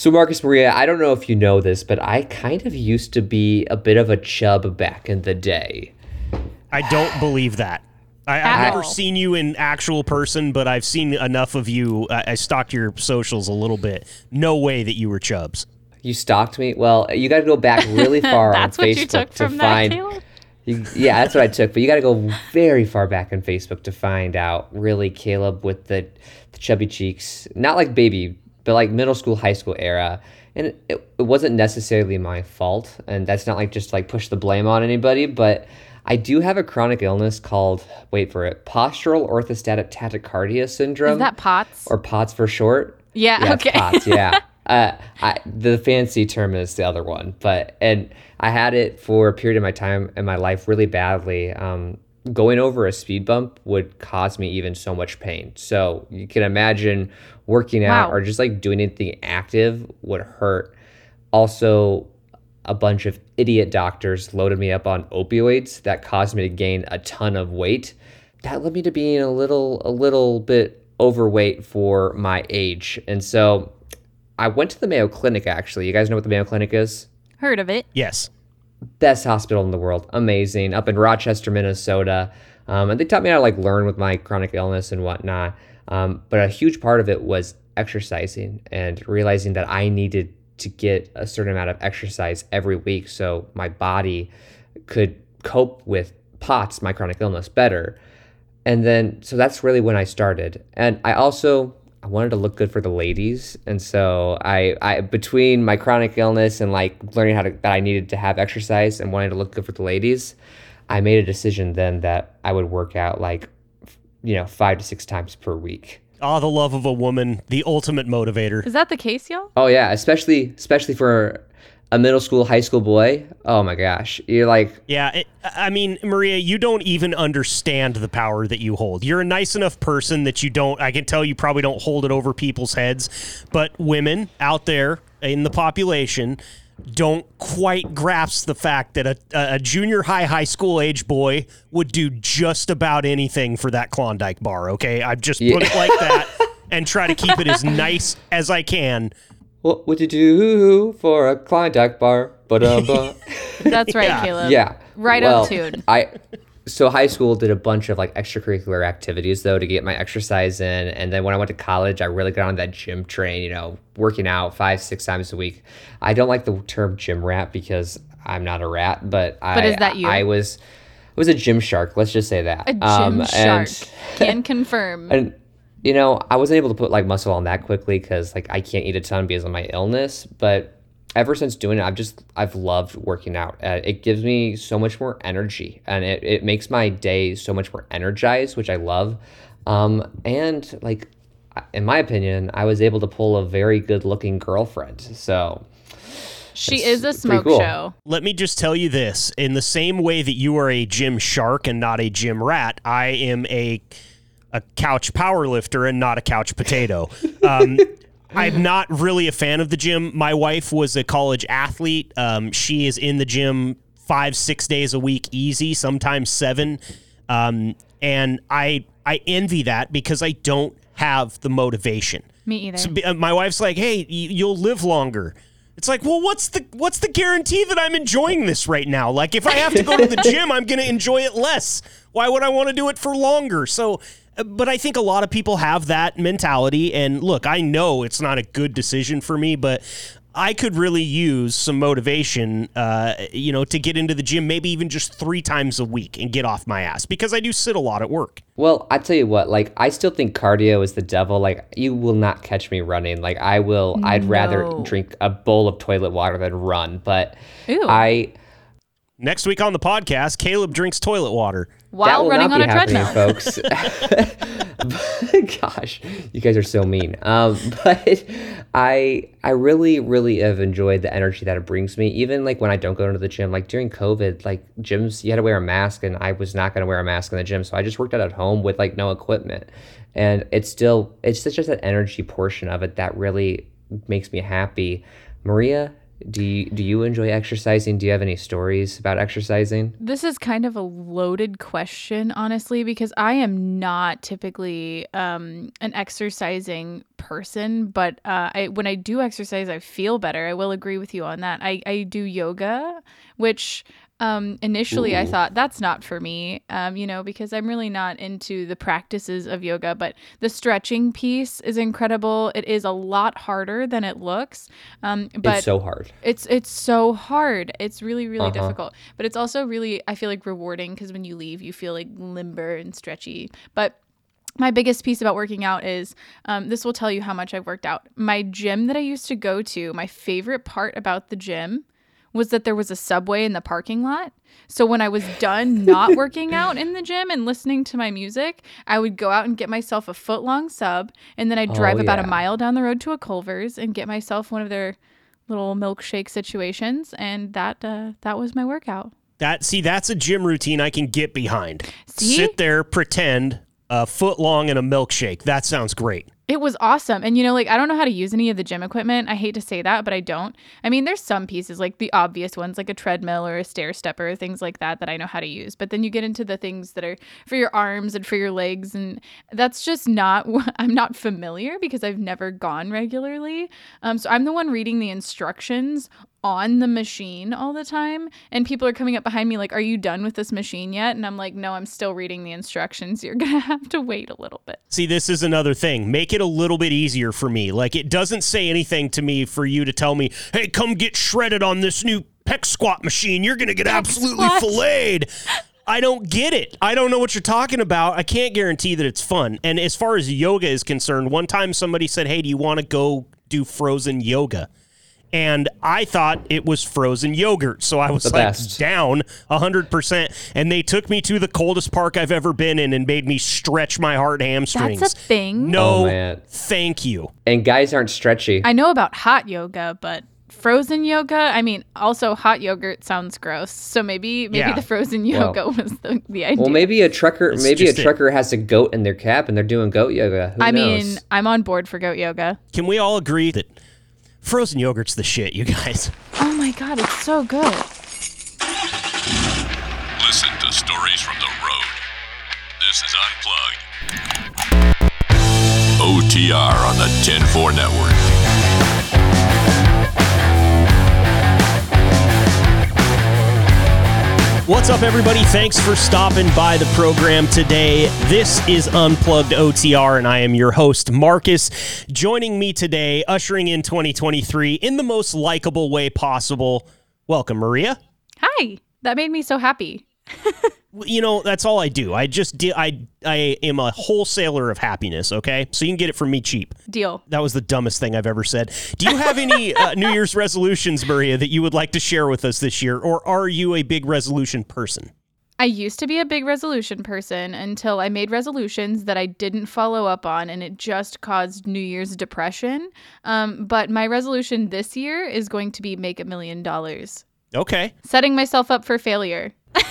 So, Marcus Maria, I don't know if you know this, but I kind of used to be a bit of a chub back in the day. I don't believe that. I, I've never seen you in actual person, but I've seen enough of you. I, I stalked your socials a little bit. No way that you were Chubs. You stalked me? Well, you got to go back really far That's on what Facebook you took to from that, find. Caleb? You, yeah, that's what I took. But you got to go very far back on Facebook to find out really Caleb with the, the chubby cheeks, not like baby, but like middle school, high school era. And it, it wasn't necessarily my fault, and that's not like just like push the blame on anybody. But I do have a chronic illness called wait for it, postural orthostatic tachycardia syndrome, Is that POTS? or POTS for short. Yeah, Yeah, okay. POTS, yeah. Uh, I, the fancy term is the other one, but and I had it for a period of my time in my life really badly. Um, going over a speed bump would cause me even so much pain. So you can imagine working out Wow. or just like doing anything active would hurt. Also, a bunch of idiot doctors loaded me up on opioids that caused me to gain a ton of weight. That led me to being a little a little bit overweight for my age. And so I went to the Mayo Clinic actually. You guys know what the Mayo Clinic is? Heard of it? Yes. Best hospital in the world. Amazing. Up in Rochester, Minnesota. Um, and they taught me how to like learn with my chronic illness and whatnot. Um, but a huge part of it was exercising and realizing that I needed to get a certain amount of exercise every week so my body could cope with POTS, my chronic illness, better. And then, so that's really when I started. And I also, I wanted to look good for the ladies. And so I, I between my chronic illness and like learning how to, that I needed to have exercise and wanting to look good for the ladies, I made a decision then that I would work out like, you know, five to six times per week. Ah, the love of a woman, the ultimate motivator. Is that the case, y'all? Oh yeah, especially, especially for a middle school, high school boy. Oh my gosh. You're like, Yeah, it, I mean, Maria, you don't even understand the power that you hold. You're a nice enough person that you don't, I can tell you probably don't hold it over people's heads, but women out there in the population don't quite grasp the fact that a, a junior high, high school age boy would do just about anything for that Klondike bar, okay? I've just put it like that and try to keep it as nice as I can. What would you do for a Klondike bar? But That's right, Yeah. Caleb. Yeah. Right well, on tune. I so high school did a bunch of like extracurricular activities though to get my exercise in, and then when I went to college, I really got on that gym train. You know, working out five six times a week. I don't like the term gym rat because I'm not a rat, but I But is that you? I was was a gym shark. Let's just say that A gym Um, shark. and- Can confirm. and you know, I wasn't able to put like muscle on that quickly because like I can't eat a ton because of my illness. But ever since doing it, I've just I've loved working out. Uh, it gives me so much more energy, and it, it makes my day so much more energized, which I love. Um, and like, in my opinion, I was able to pull a very good looking girlfriend. So she is a pretty smoke cool. show. Let me just tell you this: in the same way that you are a gym shark and not a gym rat, I am a a couch power lifter and not a couch potato. Um, I'm not really a fan of the gym. My wife was a college athlete. Um, she is in the gym five, six days a week, easy, sometimes seven. Um, and I I envy that because I don't have the motivation. Me either. So uh, my wife's like, "Hey, y- you'll live longer." It's like, well, what's the what's the guarantee that I'm enjoying this right now? Like, if I have to go to the gym, I'm going to enjoy it less. Why would I want to do it for longer? So, but I think a lot of people have that mentality. And look, I know it's not a good decision for me, but I could really use some motivation, uh, you know, to get into the gym, maybe even just three times a week and get off my ass because I do sit a lot at work. Well, I tell you what, like I still think cardio is the devil. Like you will not catch me running. Like I will I'd rather drink a bowl of toilet water than run. But Ooh. I Next week on the podcast, Caleb drinks toilet water. While running on a treadmill. folks. Gosh, you guys are so mean. Um, but I I really really have enjoyed the energy that it brings me. Even like when I don't go into the gym, like during COVID, like gyms you had to wear a mask, and I was not going to wear a mask in the gym, so I just worked out at home with like no equipment, and it's still it's just that energy portion of it that really makes me happy. Maria, Do you, do you enjoy exercising? Do you have any stories about exercising? This is kind of a loaded question, honestly, because I am not typically um, an exercising person. But uh, I, when I do exercise, I feel better. I will agree with you on that. I, I do yoga, which um, initially I thought that's not for me, um, you know, because I'm really not into the practices of yoga. But the stretching piece is incredible. It is a lot harder than it looks. Um, but it's so hard. it's it's so hard. It's really really difficult, but it's also really I feel like rewarding because when you leave, you feel like limber and stretchy. But my biggest piece about working out is um, this will tell you how much I've worked out. My gym that I used to go to, my favorite part about the gym was that there was a subway in the parking lot. So when I was done not working out in the gym and listening to my music, I would go out and get myself a foot long sub, and then I'd drive Oh, about a mile down the road to a Culver's and get myself one of their little milkshake situations, and that uh, that was my workout. That see, that's a gym routine I can get behind. See? Sit there, pretend a foot long and a milkshake. That sounds great. It was awesome. And you know, like I don't know how to use any of the gym equipment. I hate to say that, but I don't. I mean, there's some pieces like the obvious ones like a treadmill or a stair stepper, things like that that I know how to use. But then you get into the things that are for your arms and for your legs and that's just not I'm not familiar because I've never gone regularly. Um so I'm the one reading the instructions on the machine all the time and people are coming up behind me like are you done with this machine yet and i'm like no i'm still reading the instructions you're gonna have to wait a little bit See, this is another thing. Make it a little bit easier for me. Like, it doesn't say anything to me for you to tell me, hey, come get shredded on this new pec squat machine. You're going to get absolutely squat. filleted. I don't get it. I don't know what you're talking about. I can't guarantee that it's fun. And as far as yoga is concerned, one time somebody said, hey, do you want to go do frozen yoga? And I thought it was frozen yogurt. So I was The like best. down 100%. And they took me to the coldest park I've ever been in and made me stretch my hard hamstrings. that's a thing No, Oh, thank you. And guys aren't stretchy. I know about hot yoga, but frozen yoga, I mean, also hot yogurt sounds gross. So maybe maybe Yeah. the frozen Well- yoga was the, the idea. well, maybe a trucker, It's maybe a just it. trucker has a goat in their cap and they're doing goat yoga. Who I knows? mean, I'm on board for goat yoga. Can we all agree that frozen yogurt's the shit, you guys? Oh my god, it's so good. Listen to stories from the road. This is Unplugged. OTR on the 10 4 network. What's up, everybody? Thanks for stopping by the program today. This is Unplugged OTR, and I am your host, Marcus. Joining me today, ushering in 2023 in the most likable way possible. Welcome, Maria. Hi. That made me so happy. You know, that's all I do. I just di- I I am a wholesaler of happiness. Okay, so you can get it from me cheap. Deal. That was the dumbest thing I've ever said. Do you have any uh, New Year's resolutions, Maria, that you would like to share with us this year, or are you a big resolution person? I used to be a big resolution person until I made resolutions that I didn't follow up on, and it just caused New Year's depression. Um, but my resolution this year is going to be make a million dollars, Okay. setting myself up for failure.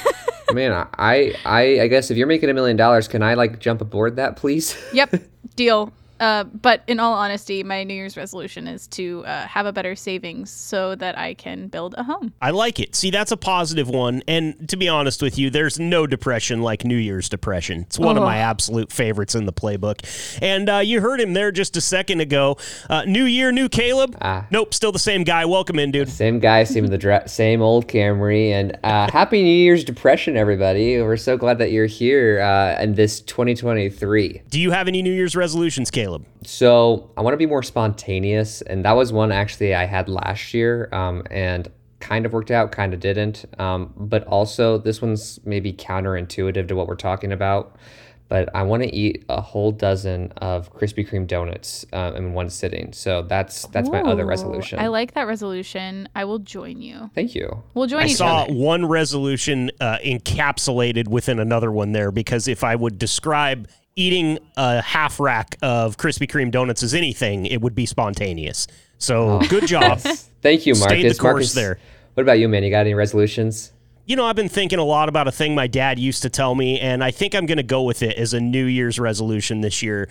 Man, I, I, I guess if you're making a million dollars, can I like jump aboard that, please? Yep, deal. Uh, but in all honesty, my New Year's resolution is to uh, have a better savings so that I can build a home. I like it. See, that's a positive one. And to be honest with you, there's no depression like New Year's depression. It's one of Oh. my absolute favorites in the playbook. And uh, you heard him there just a second ago. Uh, new year, new Caleb. Ah. Nope, still the same guy. Welcome in, dude. Same guy, same the dra- same old Camry, and uh, happy New Year's depression, everybody. We're so glad that you're here uh, in this 2023. Do you have any New Year's resolutions, Caleb? So I want to be more spontaneous, and that was one actually I had last year, um, and kind of worked out, kind of didn't. Um, but also, this one's maybe counterintuitive to what we're talking about. But I want to eat a whole dozen of Krispy Kreme donuts um, in one sitting. So that's that's my other resolution. I like that resolution. I will join you. Thank you. We'll join you. I each saw other. one resolution uh, encapsulated within another one there because if I would describe eating a half rack of Krispy Kreme donuts as anything, it would be spontaneous. So oh. good job. Thank you, Marcus. Stayed the course Marcus, there. What about you, man? You got any resolutions? You know, I've been thinking a lot about a thing my dad used to tell me, and I think I'm going to go with it as a New Year's resolution this year.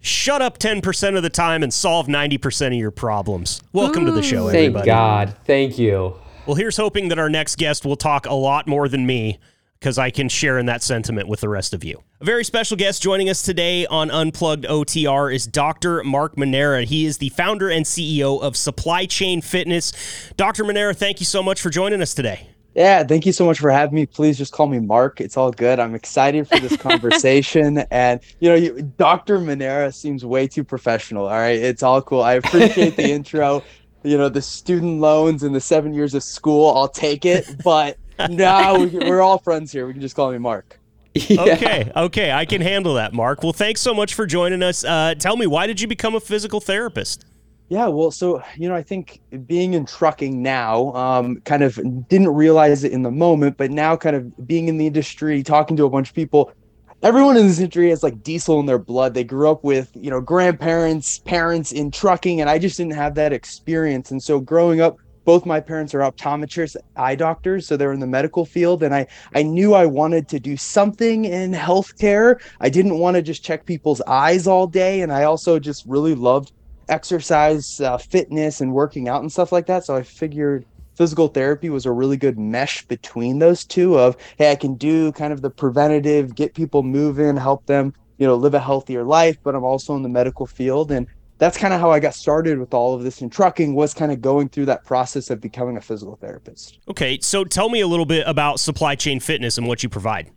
shut up 10% of the time and solve 90% of your problems. Welcome to the show, everybody. Thank. God. Thank you. Well, here's hoping that our next guest will talk a lot more than me because I can share in that sentiment with the rest of you. A very special guest joining us today on Unplugged OTR is Dr. Mark Manera. He is the founder and CEO of Supply Chain Fitness. Dr. Manera, thank you so much for joining us today. Yeah, thank you so much for having me. Please just call me Mark. It's all good. I'm excited for this conversation. and you know, you, Dr. Manera seems way too professional. All right, it's all cool. I appreciate the intro. You know, the student loans and the seven years of school. I'll take it. But no, we, we're all friends here. We can just call me Mark. Yeah. Okay, okay, I can handle that, Mark. Well, thanks so much for joining us. Uh, tell me, why did you become a physical therapist? Yeah, well, so you know, I think being in trucking now, um, kind of didn't realize it in the moment, but now, kind of being in the industry, talking to a bunch of people, everyone in this industry has like diesel in their blood. They grew up with you know grandparents, parents in trucking, and I just didn't have that experience. And so, growing up, both my parents are optometrists, eye doctors, so they're in the medical field, and I I knew I wanted to do something in healthcare. I didn't want to just check people's eyes all day, and I also just really loved exercise, uh, fitness, and working out and stuff like that. So I figured physical therapy was a really good mesh between those two. Of hey, I can do kind of the preventative, get people moving, help them, you know, live a healthier life, but I'm also in the medical field and that's kind of how I got started with all of this in trucking was kind of going through that process of becoming a physical therapist. Okay, so tell me a little bit about supply chain fitness and what you provide.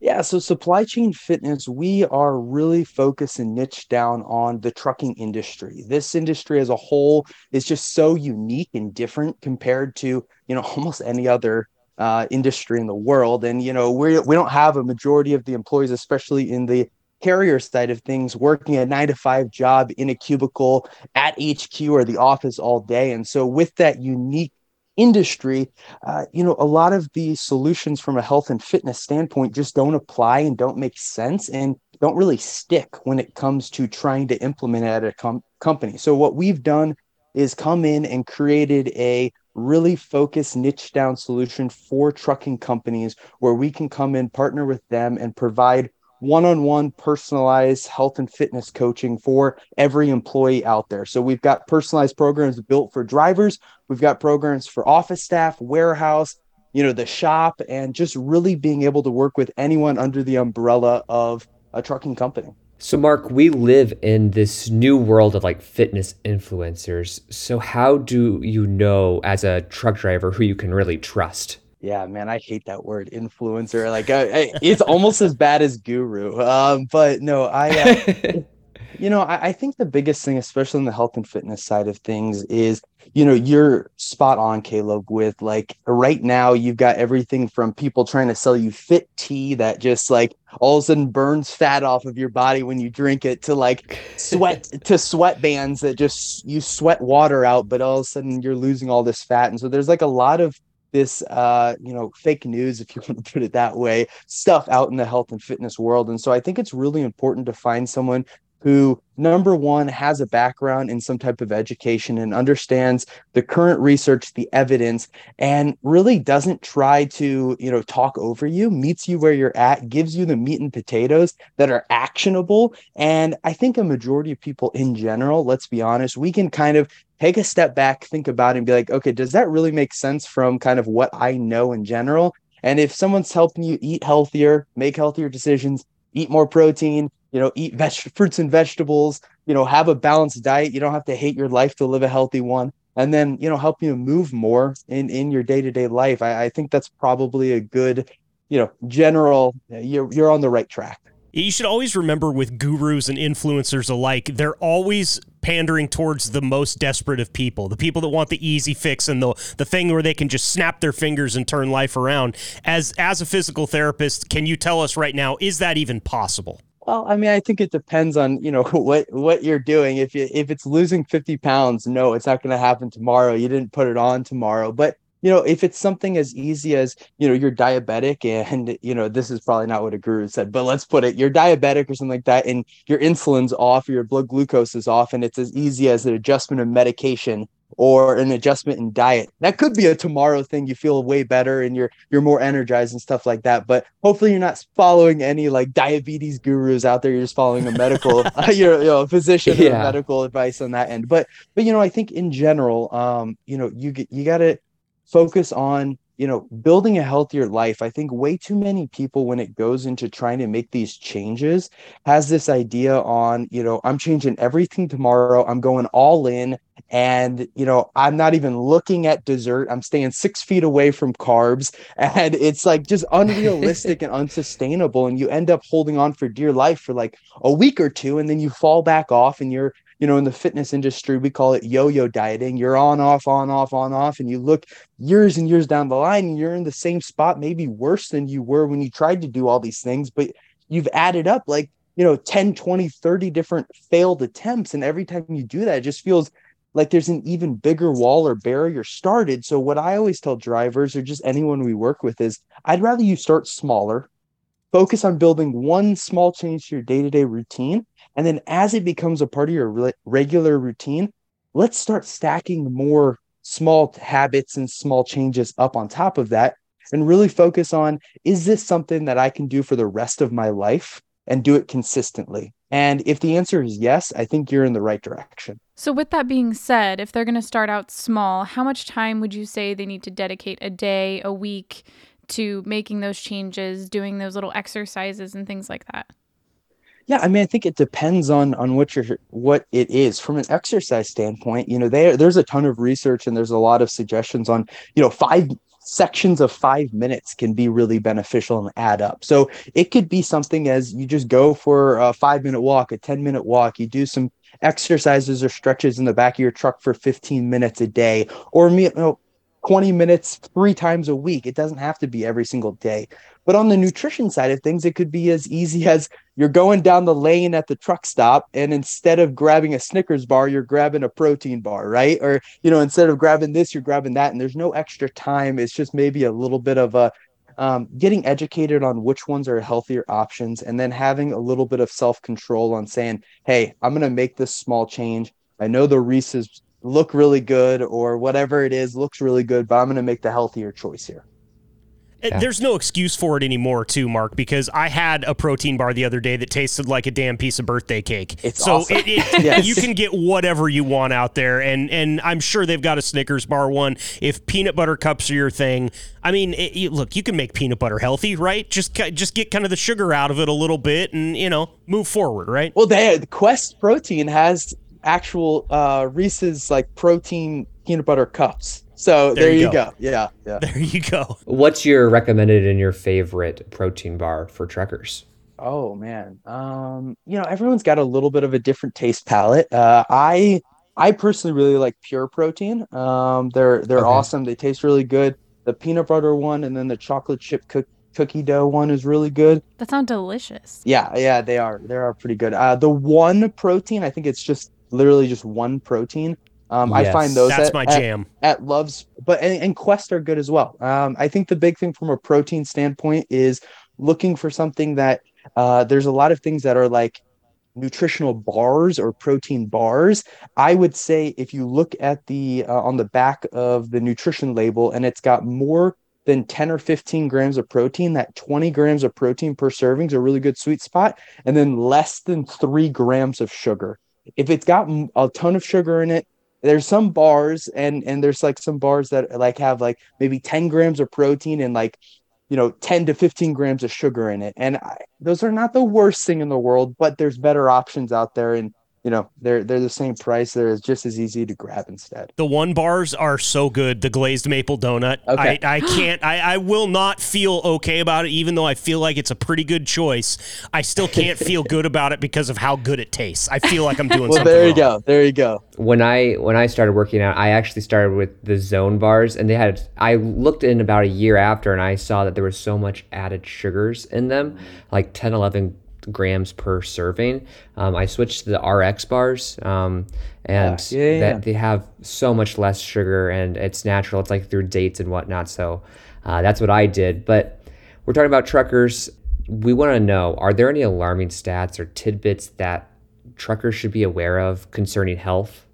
Yeah, so supply chain fitness, we are really focused and niche down on the trucking industry. This industry as a whole is just so unique and different compared to, you know, almost any other uh, industry in the world. And, you know, we we don't have a majority of the employees, especially in the carrier side of things working a nine to five job in a cubicle at HQ or the office all day. And so, with that unique industry, uh, you know, a lot of the solutions from a health and fitness standpoint just don't apply and don't make sense and don't really stick when it comes to trying to implement it at a com- company. So, what we've done is come in and created a really focused niche down solution for trucking companies where we can come in partner with them and provide one-on-one personalized health and fitness coaching for every employee out there. So we've got personalized programs built for drivers, we've got programs for office staff, warehouse, you know, the shop and just really being able to work with anyone under the umbrella of a trucking company. So, Mark, we live in this new world of like fitness influencers. So, how do you know as a truck driver who you can really trust? Yeah, man, I hate that word influencer. Like, I, I, it's almost as bad as guru. Um, but no, I, uh, you know, I, I, think the biggest thing, especially in the health and fitness side of things, is you know you're spot on, Caleb. With like right now, you've got everything from people trying to sell you fit tea that just like all of a sudden burns fat off of your body when you drink it, to like sweat to sweat bands that just you sweat water out, but all of a sudden you're losing all this fat. And so there's like a lot of this uh you know fake news if you want to put it that way stuff out in the health and fitness world. And so i think it's really important to find someone who number one has a background in some type of education and understands the current research the evidence and really doesn't try to you know talk over you meets you where you're at gives you the meat and potatoes that are actionable. And i think a majority of people in general let's be honest we can kind of take a step back think about it and be like okay does that really make sense from kind of what i know in general? And if someone's helping you eat healthier make healthier decisions eat more protein you know eat veg- fruits and vegetables you know have a balanced diet you don't have to hate your life to live a healthy one and then you know help you move more in in your day-to-day life i, I think that's probably a good you know general uh, you're you're on the right track you should always remember with gurus and influencers alike, they're always pandering towards the most desperate of people, the people that want the easy fix and the the thing where they can just snap their fingers and turn life around. As as a physical therapist, can you tell us right now is that even possible? Well, I mean, I think it depends on you know what what you're doing. If you if it's losing 50 pounds, no, it's not going to happen tomorrow. You didn't put it on tomorrow. But you know, if it's something as easy as you know you're diabetic and you know this is probably not what a guru said, but let's put it you're diabetic or something like that, and your insulin's off, or your blood glucose is off, and it's as easy as an adjustment of medication or an adjustment in diet. That could be a tomorrow thing. You feel way better and you're you're more energized and stuff like that. But hopefully you're not following any like diabetes gurus out there. You're just following a medical, you're you know, a physician yeah. or medical advice on that end. But but you know, I think in general, um, you know, you get you got to focus on you know, building a healthier life. I think way too many people, when it goes into trying to make these changes, has this idea on, you know, I'm changing everything tomorrow. I'm going all in. And, you know, I'm not even looking at dessert. I'm staying six feet away from carbs. And it's like just unrealistic and unsustainable. And you end up holding on for dear life for like a week or two. And then you fall back off and you're, you know in the fitness industry we call it yo-yo dieting. You're on off on off on off and you look years and years down the line and you're in the same spot maybe worse than you were when you tried to do all these things but you've added up like you know 10 20 30 different failed attempts and every time you do that it just feels like there's an even bigger wall or barrier started. So what i always tell drivers or just anyone we work with is i'd rather you start smaller focus on building one small change to your day-to-day routine and then as it becomes a part of your re- regular routine, let's start stacking more small habits and small changes up on top of that and really focus on is this something that I can do for the rest of my life and do it consistently? And if the answer is yes, I think you're in the right direction. So, with that being said, if they're going to start out small, how much time would you say they need to dedicate a day, a week to making those changes, doing those little exercises and things like that? Yeah, I mean, I think it depends on on what you're what it is from an exercise standpoint. You know, there there's a ton of research and there's a lot of suggestions on you know five sections of five minutes can be really beneficial and add up. So it could be something as you just go for a five minute walk, a 10 minute walk, you do some exercises or stretches in the back of your truck for 15 minutes a day, or you know, 20 minutes three times a week. It doesn't have to be every single day. But on the nutrition side of things, it could be as easy as you're going down the lane at the truck stop, and instead of grabbing a Snickers bar, you're grabbing a protein bar, right? Or, you know, instead of grabbing this, you're grabbing that. And there's no extra time. It's just maybe a little bit of a um, getting educated on which ones are healthier options, and then having a little bit of self control on saying, hey, I'm going to make this small change. I know the Reese's look really good or whatever it is looks really good, but I'm going to make the healthier choice here. Yeah. There's no excuse for it anymore, too, Mark, because I had a protein bar the other day that tasted like a damn piece of birthday cake. It's so awesome. it, it, yes. you can get whatever you want out there, and and I'm sure they've got a Snickers bar one. If peanut butter cups are your thing, I mean, it, look, you can make peanut butter healthy, right? Just just get kind of the sugar out of it a little bit, and you know, move forward, right? Well, they, Quest Protein has actual uh, Reese's like protein peanut butter cups. So there, there you, go. go. Yeah, yeah. There you go. What's your recommended and your favorite protein bar for truckers? Oh man, um, you know everyone's got a little bit of a different taste palette. Uh, I I personally really like pure protein. Um, they're they're okay. awesome. They taste really good. The peanut butter one and then the chocolate chip cook, cookie dough one is really good. That sounds delicious. Yeah, yeah, they are. They are pretty good. Uh, the one protein, I think it's just literally just one protein. Um, yes, I find those that's at, my jam at, at Love's, but and, and, Quest are good as well. Um, I think the big thing from a protein standpoint is looking for something that uh, there's a lot of things that are like nutritional bars or protein bars. I would say if you look at the uh, on the back of the nutrition label and it's got more than 10 or 15 grams of protein, that 20 grams of protein per serving is a really good sweet spot, and then less than three grams of sugar if it's got a ton of sugar in it there's some bars and and there's like some bars that like have like maybe 10 grams of protein and like you know 10 to 15 grams of sugar in it. And I, those are not the worst thing in the world but there's better options out there. And you know they're they're the same price. They're just as easy to grab instead. The one bars are so good the glazed maple donut. Okay. I, I can't I, I will not feel okay about it even though i feel like it's a pretty good choice. I still can't feel good about it because of how good it tastes. I feel like i'm doing well something there you wrong. go. There you go. When i when i started working out i actually started with the zone bars and they had i looked in about a year after and i saw that there was so much added sugars in them like 10 11 grams per serving. Um, I switched to the RX bars, um, and yeah, yeah, that they have so much less sugar and it's natural. It's like through dates and whatnot. So uh, that's what I did. But we're talking about truckers. We want to know: Are there any alarming stats or tidbits that truckers should be aware of concerning health?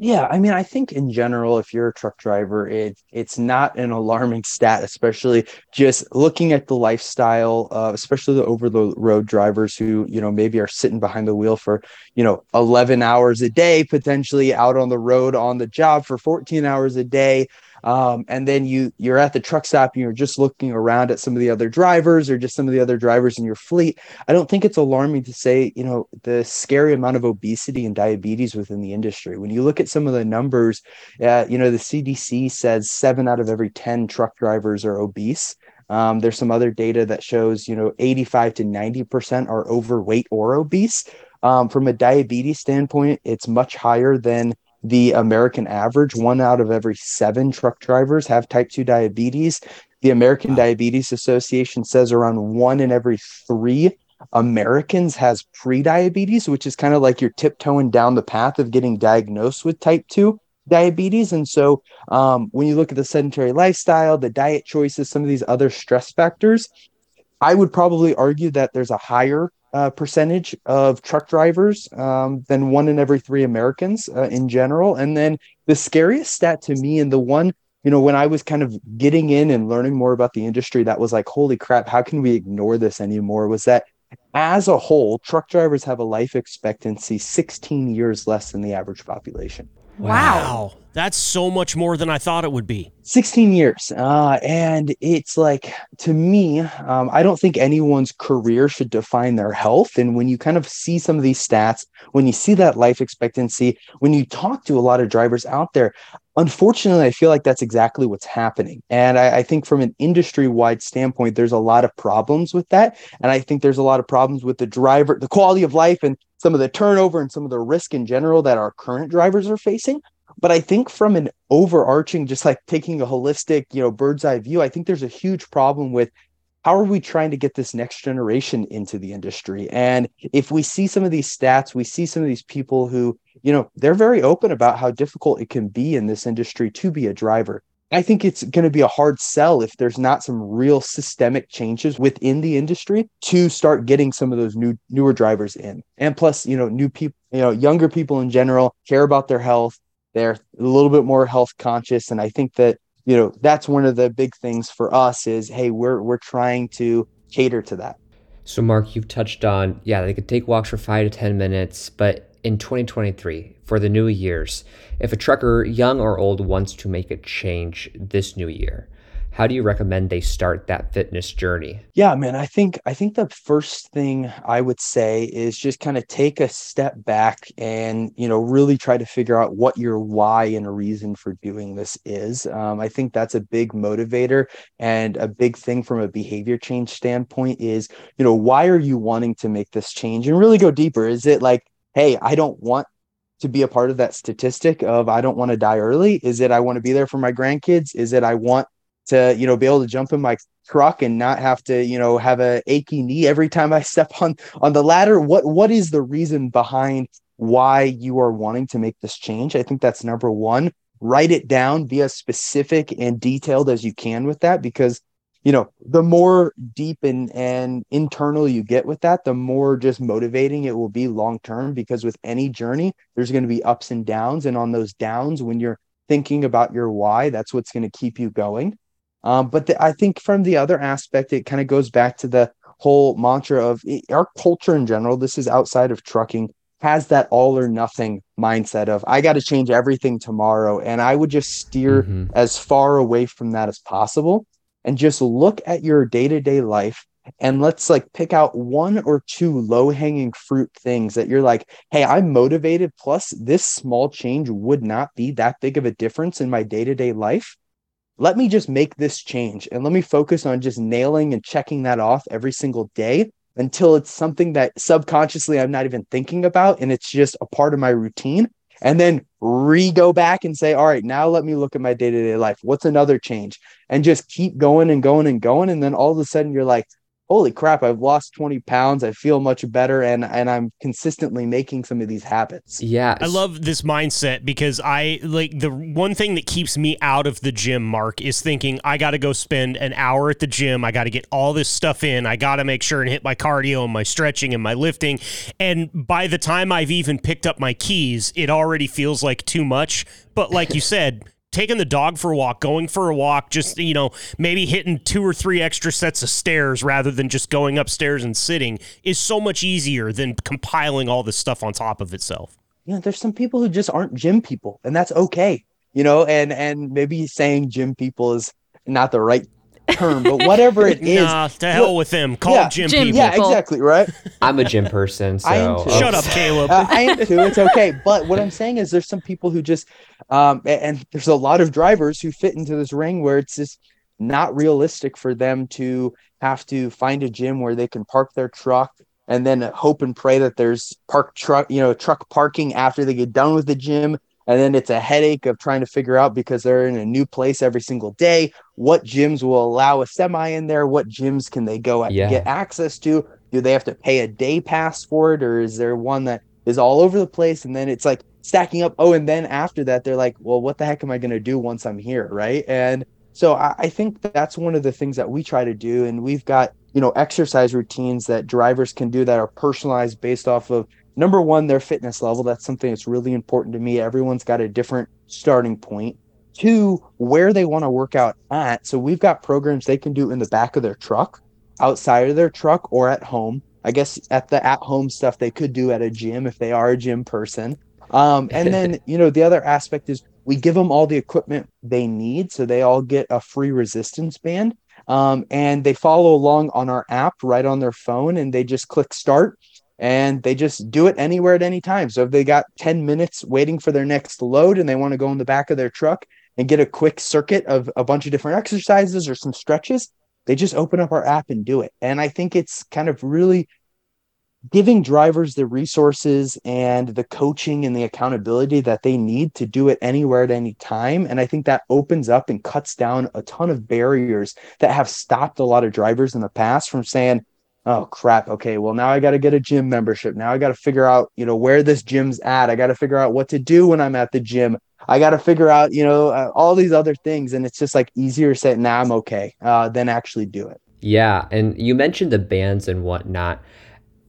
Yeah, I mean, I think in general, if you're a truck driver, it it's not an alarming stat, especially just looking at the lifestyle, uh, especially the over the road drivers who, you know, maybe are sitting behind the wheel for, you know, 11 hours a day, potentially out on the road on the job for 14 hours a day um, and then you you're at the truck stop and you're just looking around at some of the other drivers or just some of the other drivers in your fleet. I don't think it's alarming to say you know the scary amount of obesity and diabetes within the industry. When you look at some of the numbers uh, you know the cdc says seven out of every 10 truck drivers are obese. Um, there's some other data that shows you know 85 to 90 percent are overweight or obese. Um, from a diabetes standpoint it's much higher than the American average. One out of every seven truck drivers have type 2 diabetes. The American wow. Diabetes Association says around one in every three Americans has pre-diabetes, which is kind of like you're tiptoeing down the path of getting diagnosed with type 2 diabetes. And so um, when you look at the sedentary lifestyle, the diet choices, some of these other stress factors, I would probably argue that there's a higher uh, percentage of truck drivers um, than one in every three Americans uh, in general. And then the scariest stat to me, and the one, you know, when I was kind of getting in and learning more about the industry, that was like, holy crap, how can we ignore this anymore? Was that as a whole, truck drivers have a life expectancy 16 years less than the average population. Wow. That's so much more than I thought it would be. 16 years. Uh, and it's like, to me, um, I don't think anyone's career should define their health. And when you kind of see some of these stats, when you see that life expectancy, when you talk to a lot of drivers out there, unfortunately, I feel like that's exactly what's happening. And I, I think from an industry wide standpoint, there's a lot of problems with that. And I think there's a lot of problems with the driver, the quality of life, and some of the turnover and some of the risk in general that our current drivers are facing. But I think from an overarching, just like taking a holistic, you know, bird's eye view, I think there's a huge problem with how are we trying to get this next generation into the industry? And if we see some of these stats, we see some of these people who, you know, they're very open about how difficult it can be in this industry to be a driver. I think it's going to be a hard sell if there's not some real systemic changes within the industry to start getting some of those new newer drivers in. And plus, you know, new people, you know, younger people in general care about their health. They're a little bit more health conscious and I think that, you know, that's one of the big things for us is hey, we're we're trying to cater to that. So Mark, you've touched on yeah, they could take walks for 5 to 10 minutes, but in 2023 for the new years, if a trucker, young or old, wants to make a change this new year, how do you recommend they start that fitness journey? Yeah man i think i think the first thing i would say is just kind of take a step back and you know really try to figure out what your why and reason for doing this is. Um, i think that's a big motivator and a big thing from a behavior change standpoint is you know why are you wanting to make this change? And really go deeper. Is it like hey, I don't want to be a part of that statistic of I don't want to die early? Is it I want to be there for my grandkids? Is it I want to, you know, be able to jump in my truck and not have to, you know, have a achy knee every time I step on on the ladder? What what is the reason behind why you are wanting to make this change? I think that's number one. Write it down, be as specific and detailed as you can with that because you know the more deep and and internal you get with that the more just motivating it will be long term because with any journey there's going to be ups and downs. And on those downs when you're thinking about your why that's what's going to keep you going. Um, but the, i think from the other aspect it kind of goes back to the whole mantra of our culture in general this is outside of trucking has that all or nothing mindset of I got to change everything tomorrow and I would just steer mm-hmm. as far away from that as possible and just look at your day-to-day life and let's like pick out one or two low-hanging fruit things that you're like hey i'm motivated plus this small change would not be that big of a difference in my day-to-day life. Let me just make this change and let me focus on just nailing and checking that off every single day until it's something that subconsciously i'm not even thinking about and it's just a part of my routine and then re go back and say, all right, now let me look at my day to day life. What's another change? And just keep going and going and going. And then all of a sudden you're like, holy crap, I've lost 20 pounds. I feel much better and and I'm consistently making some of these habits. Yeah. I love this mindset because I like the one thing that keeps me out of the gym, Mark, is thinking I got to go spend an hour at the gym. I got to get all this stuff in. I got to make sure and hit my cardio and my stretching and my lifting. And by the time I've even picked up my keys, it already feels like too much. But like you said, taking the dog for a walk, going for a walk, just, you know, maybe hitting two or three extra sets of stairs rather than just going upstairs and sitting is so much easier than compiling all this stuff on top of itself. Yeah, there's some people who just aren't gym people, and that's okay. You know, and and maybe saying gym people is not the right term, but whatever it is. Nah, to hell with them. Call Yeah. gym, Gym people. yeah, exactly, right? I'm a gym person, so I am too. Shut up, Caleb. Uh, I am too. It's okay. But what I'm saying is, there's some people who just, um, a- and there's a lot of drivers who fit into this ring where it's just not realistic for them to have to find a gym where they can park their truck and then hope and pray that there's park truck, you know, truck parking after they get done with the gym. And then it's a headache of trying to figure out because they're in a new place every single day. What gyms will allow a semi in there? What gyms can they go at, Yeah. get access to? Do they have to pay a day pass for it, or is there one that is all over the place? And then it's like stacking up. Oh, and then after that, they're like, well, what the heck am I going to do once I'm here? Right. And so I, I think that's one of the things that we try to do. And we've got, you know, exercise routines that drivers can do that are personalized based off of number one, their fitness level. That's something that's really important to me. Everyone's got a different starting point. Two, where they want to work out at. So we've got programs they can do in the back of their truck, outside of their truck, or at home. I guess at the at home stuff they could do at a gym if they are a gym person. Um, and then, you know, the other aspect is we give them all the equipment they need. So they all get a free resistance band. Um, and they follow along on our app right on their phone and they just click start and they just do it anywhere at any time. So if they got 10 minutes waiting for their next load and they want to go in the back of their truck and get a quick circuit of a bunch of different exercises or some stretches, they just open up our app and do it. And I think it's kind of really giving drivers the resources and the coaching and the accountability that they need to do it anywhere at any time. And I think that opens up and cuts down a ton of barriers that have stopped a lot of drivers in the past from saying, oh crap okay well now i got to get a gym membership now i got to figure out you know where this gym's at i got to figure out what to do when i'm at the gym i got to figure out you know uh, all these other things and it's just like easier to say nah i'm okay uh, than actually do it Yeah, and you mentioned the bands and whatnot.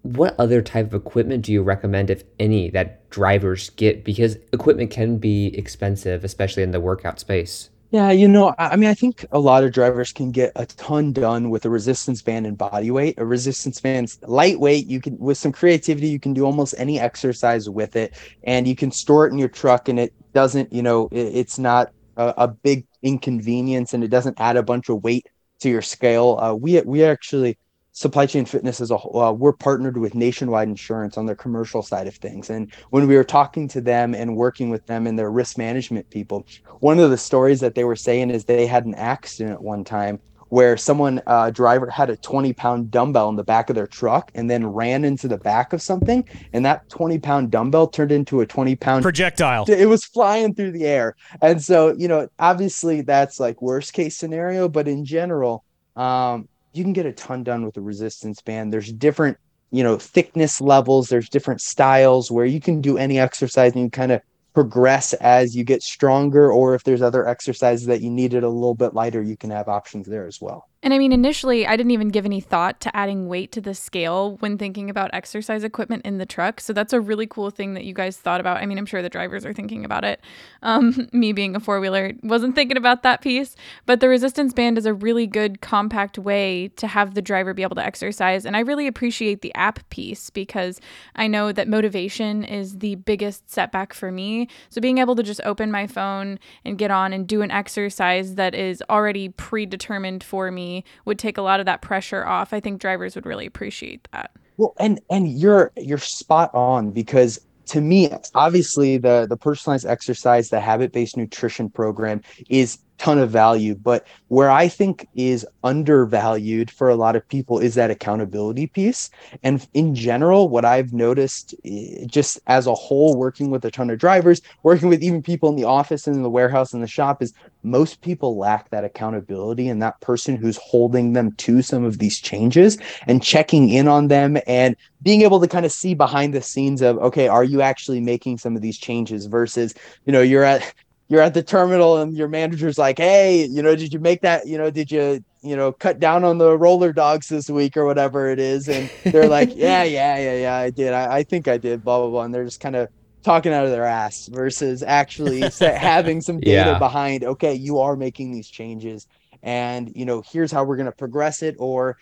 What other type of equipment do you recommend, if any, that drivers get? Because equipment can be expensive, especially in the workout space. Yeah, you know, I mean, I think a lot of drivers can get a ton done with a resistance band and body weight. A resistance band's lightweight. You can, with some creativity, you can do almost any exercise with it, and you can store it in your truck, and it doesn't, you know, it, it's not a, a big inconvenience, and it doesn't add a bunch of weight to your scale. Uh, we we actually supply chain fitness as a whole, uh, we're partnered with nationwide insurance on their commercial side of things. And when we were talking to them and working with them and their risk management people one of the stories that they were saying is they had an accident one time where someone uh, driver had a 20 pound dumbbell in the back of their truck and then ran into the back of something. And that 20 pound dumbbell turned into a 20 pound Projectile. it was flying through the air. And so you know obviously that's like worst case scenario but in general um you can get a ton done with a resistance band. There's different you know thickness levels. There's different styles where you can do any exercise and you kind of progress as you get stronger or if there's other exercises that you need it a little bit lighter you can have options there as well And I mean, initially, I didn't even give any thought to adding weight to the scale when thinking about exercise equipment in the truck. So that's a really cool thing that you guys thought about. I mean, I'm sure the drivers are thinking about it. Um, me being a four wheeler wasn't thinking about that piece. But the resistance band is a really good, compact way to have the driver be able to exercise. And I really appreciate the app piece because I know that motivation is the biggest setback for me. So being able to just open my phone and get on and do an exercise that is already predetermined for me would take a lot of that pressure off. I think drivers would really appreciate that. Well, and and you're you're spot on because to me, obviously the the personalized exercise, the habit based nutrition program is ton of value. But where I think is undervalued for a lot of people is that accountability piece. And in general, what I've noticed eh, just as a whole, working with a ton of drivers, working with even people in the office and in the warehouse and the shop is most people lack that accountability and that person who's holding them to some of these changes and checking in on them and being able to kind of see behind the scenes of okay are you actually making some of these changes versus you know you're at you're at the terminal and your manager's like hey you know did you make that you know did you you know cut down on the roller dogs this week or whatever it is? And they're like yeah yeah yeah yeah i did. I, I think i did blah blah blah. And they're just kind of talking out of their ass versus actually having some data yeah. behind okay you are making these changes and you know here's how we're going to progress it or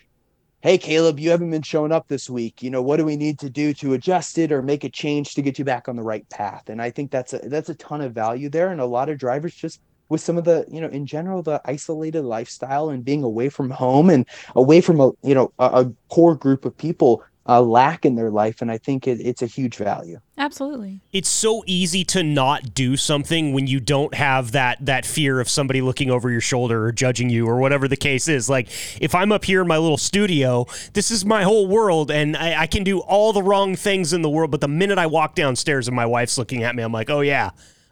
hey caleb you haven't been showing up this week. You know what do we need to do to adjust it or make a change to get you back on the right path? And i think that's a that's a ton of value there. And a lot of drivers just with some of the you know in general the isolated lifestyle and being away from home and away from a you know a, a core group of people uh, lack in their life and i think it, it's a huge value. Absolutely. It's so easy to not do something when you don't have that that fear of somebody looking over your shoulder or judging you or whatever the case is. Like if i'm up here in my little studio this is my whole world and I, I can do all the wrong things in the world but the minute i walk downstairs and my wife's looking at me i'm like oh yeah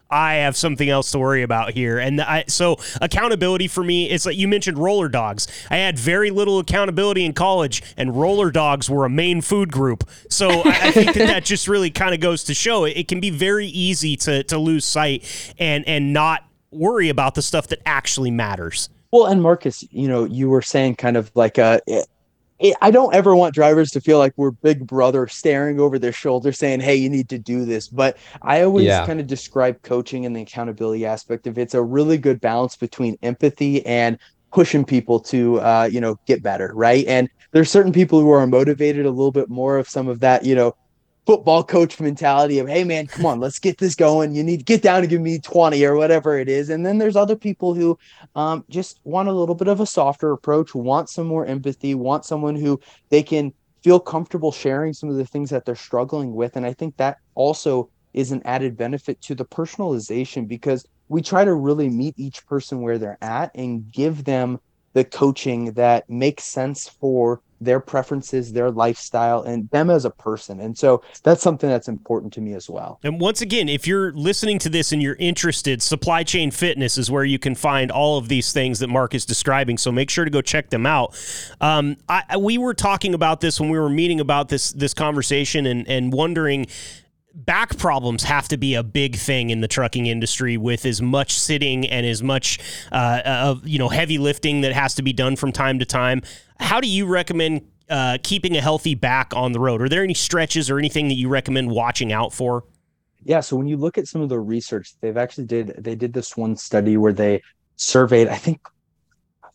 I have something else to worry about here. And I, so accountability for me, it's like you mentioned roller dogs. I had very little accountability in college, and roller dogs were a main food group. So I, I think that that just really kind of goes to show it, it can be very easy to to lose sight and and not worry about the stuff that actually matters. Well, and Marcus, you know, you were saying kind of like uh I don't ever want drivers to feel like we're big brother staring over their shoulder saying, Hey, you need to do this. But I always yeah. kind of describe coaching and the accountability aspect of it's a really good balance between empathy and pushing people to uh, you know get better right and there's certain people who are motivated a little bit more of some of that you know football coach mentality of, hey man, come on, let's get this going. You need to get down and give me 20 or whatever it is. And then there's other people who um, just want a little bit of a softer approach, want some more empathy, want someone who they can feel comfortable sharing some of the things that they're struggling with. And I think that also is an added benefit to the personalization because we try to really meet each person where they're at and give them the coaching that makes sense for their preferences, their lifestyle, and them as a person. And so that's something that's important to me as well. And once again, if you're listening to this and you're interested, Supply Chain Fitness is where you can find all of these things that Mark is describing. So make sure to go check them out. Um, I, we were talking about this when we were meeting about this this conversation and and wondering back problems have to be a big thing in the trucking industry with as much sitting and as much uh, of you know heavy lifting that has to be done from time to time. How do you recommend uh, keeping a healthy back on the road? Are there any stretches or anything that you recommend watching out for? Yeah, so when you look at some of the research, they've actually did they did this one study where they surveyed, I think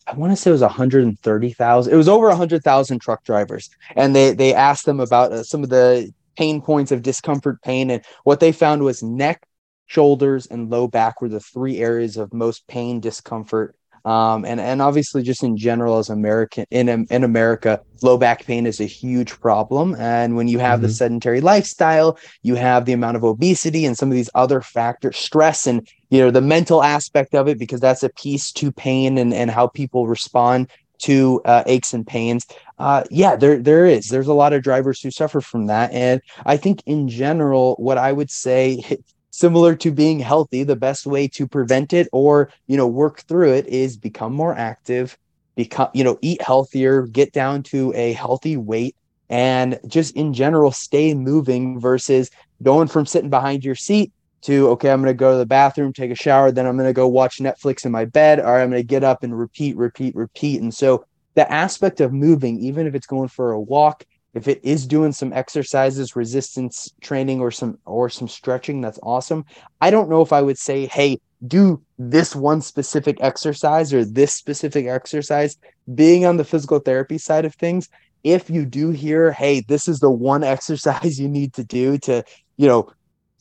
I want to say it was 130,000. It was over 100,000 truck drivers, and they they asked them about uh, some of the pain points of discomfort, pain, and what they found was neck, shoulders, and low back were the three areas of most pain, discomfort, um, and and obviously just in general as American in in America, low back pain is a huge problem. And when you have mm-hmm. the sedentary lifestyle, you have the amount of obesity and some of these other factors, stress, and you know the mental aspect of it because that's a piece to pain and and how people respond to uh, aches and pains. Uh, yeah, there there is. There's a lot of drivers who suffer from that, and I think in general, what I would say, similar to being healthy, the best way to prevent it or you know work through it is become more active, become you know eat healthier, get down to a healthy weight, and just in general stay moving versus going from sitting behind your seat to okay i'm going to go to the bathroom take a shower then i'm going to go watch netflix in my bed or i'm going to get up and repeat repeat repeat. And so the aspect of moving even if it's going for a walk if it is doing some exercises resistance training or some or some stretching that's awesome. I don't know if i would say hey do this one specific exercise or this specific exercise. Being on the physical therapy side of things if you do hear hey this is the one exercise you need to do to you know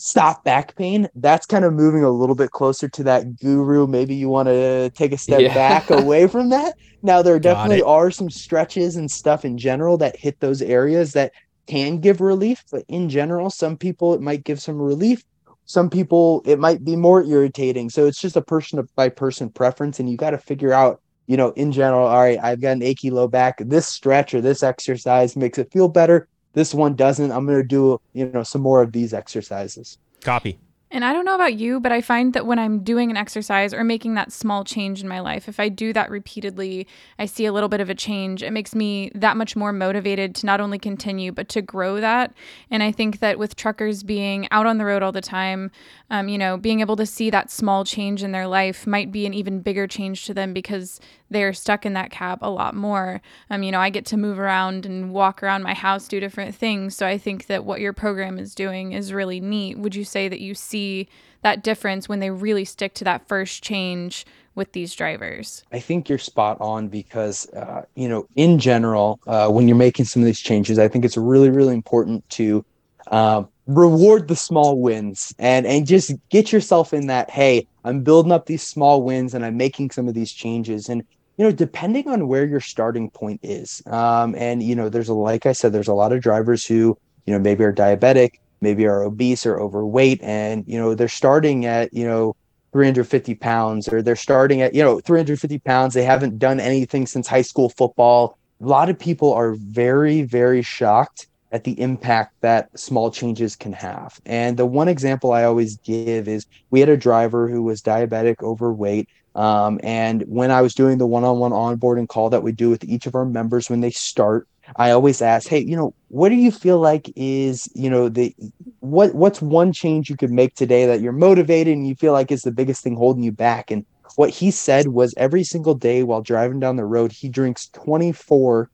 stop back pain that's kind of moving a little bit closer to that guru maybe you want to take a step yeah. back away from that. Now there definitely are some stretches and stuff in general that hit those areas that can give relief but in general some people it might give some relief. Some people it might be more irritating. So it's just a person by person preference and you got to figure out you know in general all right i've got an achy low back. This stretch or this exercise makes it feel better this one doesn't i'm going to do you know some more of these exercises copy And I don't know about you, but I find that when I'm doing an exercise or making that small change in my life, if I do that repeatedly, I see a little bit of a change. It makes me that much more motivated to not only continue, but to grow that. And I think that with truckers being out on the road all the time, um, you know, being able to see that small change in their life might be an even bigger change to them because they're stuck in that cab a lot more. Um, you know, I get to move around and walk around my house, do different things. So I think that what your program is doing is really neat. Would you say that you see that difference when they really stick to that first change with these drivers? I think you're spot on because, uh, you know, in general, uh, when you're making some of these changes, I think it's really, really important to uh, reward the small wins and and just get yourself in that. Hey, I'm building up these small wins and I'm making some of these changes. And you know, depending on where your starting point is, um, and you know, there's a like I said, there's a lot of drivers who you know maybe are diabetic, maybe are obese or overweight, and you know they're starting at you know 350 pounds or they're starting at you know 350 pounds. They haven't done anything since high school football. A lot of people are very very shocked at the impact that small changes can have. And the one example i always give is we had a driver who was diabetic overweight um, and when I was doing the one-on-one onboarding call that we do with each of our members when they start, I always ask, hey, you know, what do you feel like is, you know, the what what's one change you could make today that you're motivated and you feel like is the biggest thing holding you back? And what he said was every single day while driving down the road, he drinks 24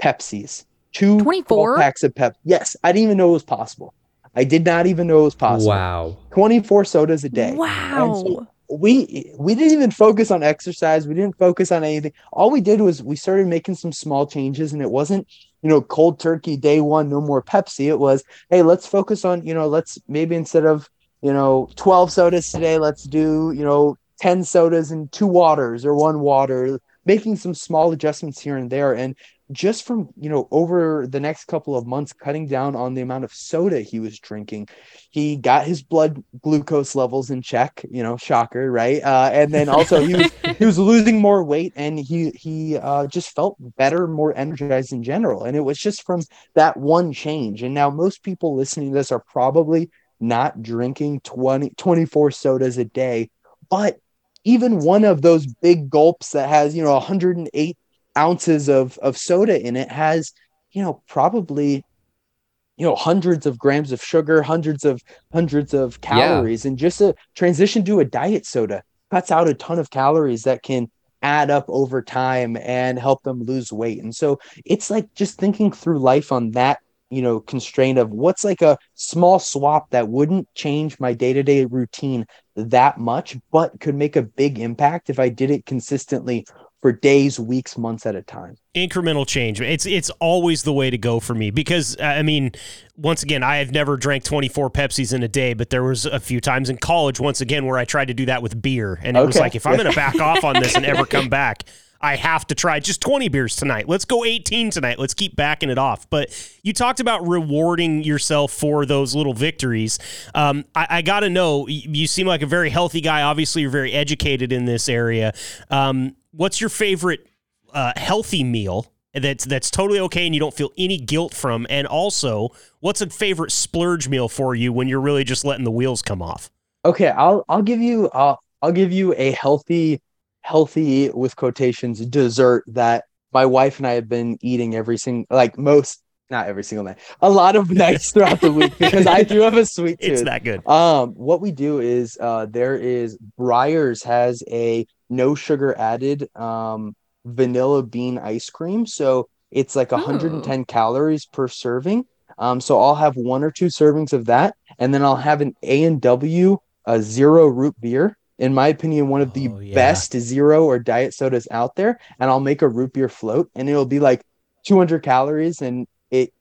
Pepsis, two 24 packs of Pep. Yes, I didn't even know it was possible. I did not even know it was possible. Wow. 24 sodas a day. Wow. And so we we didn't even focus on exercise. We didn't focus on anything. All we did was we started making some small changes and it wasn't you know cold turkey day one no more pepsi. It was hey let's focus on you know let's maybe instead of you know 12 sodas today let's do you know 10 sodas and two waters or one water making some small adjustments here and there. And just from you know over the next couple of months cutting down on the amount of soda he was drinking he got his blood glucose levels in check you know shocker right? Uh, and then also he was he was losing more weight and he he uh, just felt better more energized in general. And it was just from that one change. And now most people listening to this are probably not drinking 20 24 sodas a day but even one of those big gulps that has you know 108 ounces of of soda in it has you know probably you know hundreds of grams of sugar hundreds of hundreds of calories yeah. and just a transition to a diet soda cuts out a ton of calories that can add up over time and help them lose weight and so it's like just thinking through life on that you know constraint of what's like a small swap that wouldn't change my day-to-day routine that much but could make a big impact if i did it consistently for days, weeks, months at a time. Incremental change. It's it's always the way to go for me because uh, I mean, once again, I have never drank 24 Pepsis in a day, but there was a few times in college once again where I tried to do that with beer and it okay. was like if I'm going to back off on this and ever come back, I have to try just 20 beers tonight. Let's go 18 tonight. Let's keep backing it off. But you talked about rewarding yourself for those little victories. Um, I, I got to know, you seem like a very healthy guy. Obviously, you're very educated in this area. Um, what's your favorite uh, healthy meal that's that's totally okay and you don't feel any guilt from? And also, what's a favorite splurge meal for you when you're really just letting the wheels come off? Okay, I'll I'll give you I'll I'll give you a healthy healthy with quotations dessert that my wife and I have been eating every single like most not every single night a lot of nights throughout the week because I do have a sweet tooth. It's that good. Um, what we do is uh, there is Breyers has a no sugar added um, vanilla bean ice cream. So it's like 110 Ooh. calories per serving. Um, so I'll have one or two servings of that, and then I'll have an A and W a zero root beer. In my opinion, one of the oh, yeah. best zero or diet sodas out there, and I'll make a root beer float, and it'll be like 200 calories, and it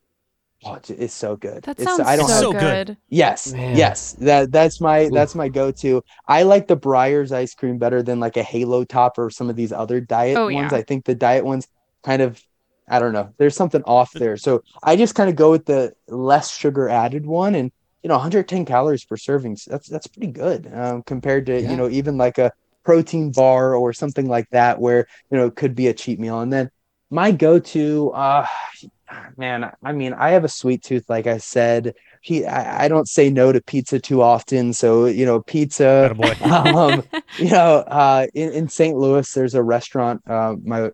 Oh, it's so good. That sounds I don't so have, good. Yes, Man. yes. That that's my Oof. that's my go-to. I like the Breyers ice cream better than like a Halo Top or some of these other diet oh, ones. Yeah. I think the diet ones kind of I don't know. There's something off there. So I just kind of go with the less sugar added one, and you know, 110 calories per serving. That's that's pretty good um, compared to yeah. you know even like a protein bar or something like that, where you know it could be a cheat meal. And then my go-to, uh, man, I mean, I have a sweet tooth, like I said. He, I, I don't say no to pizza too often. So you know, pizza. Um, you know, uh, in, in St. Louis, there's a restaurant. Uh, my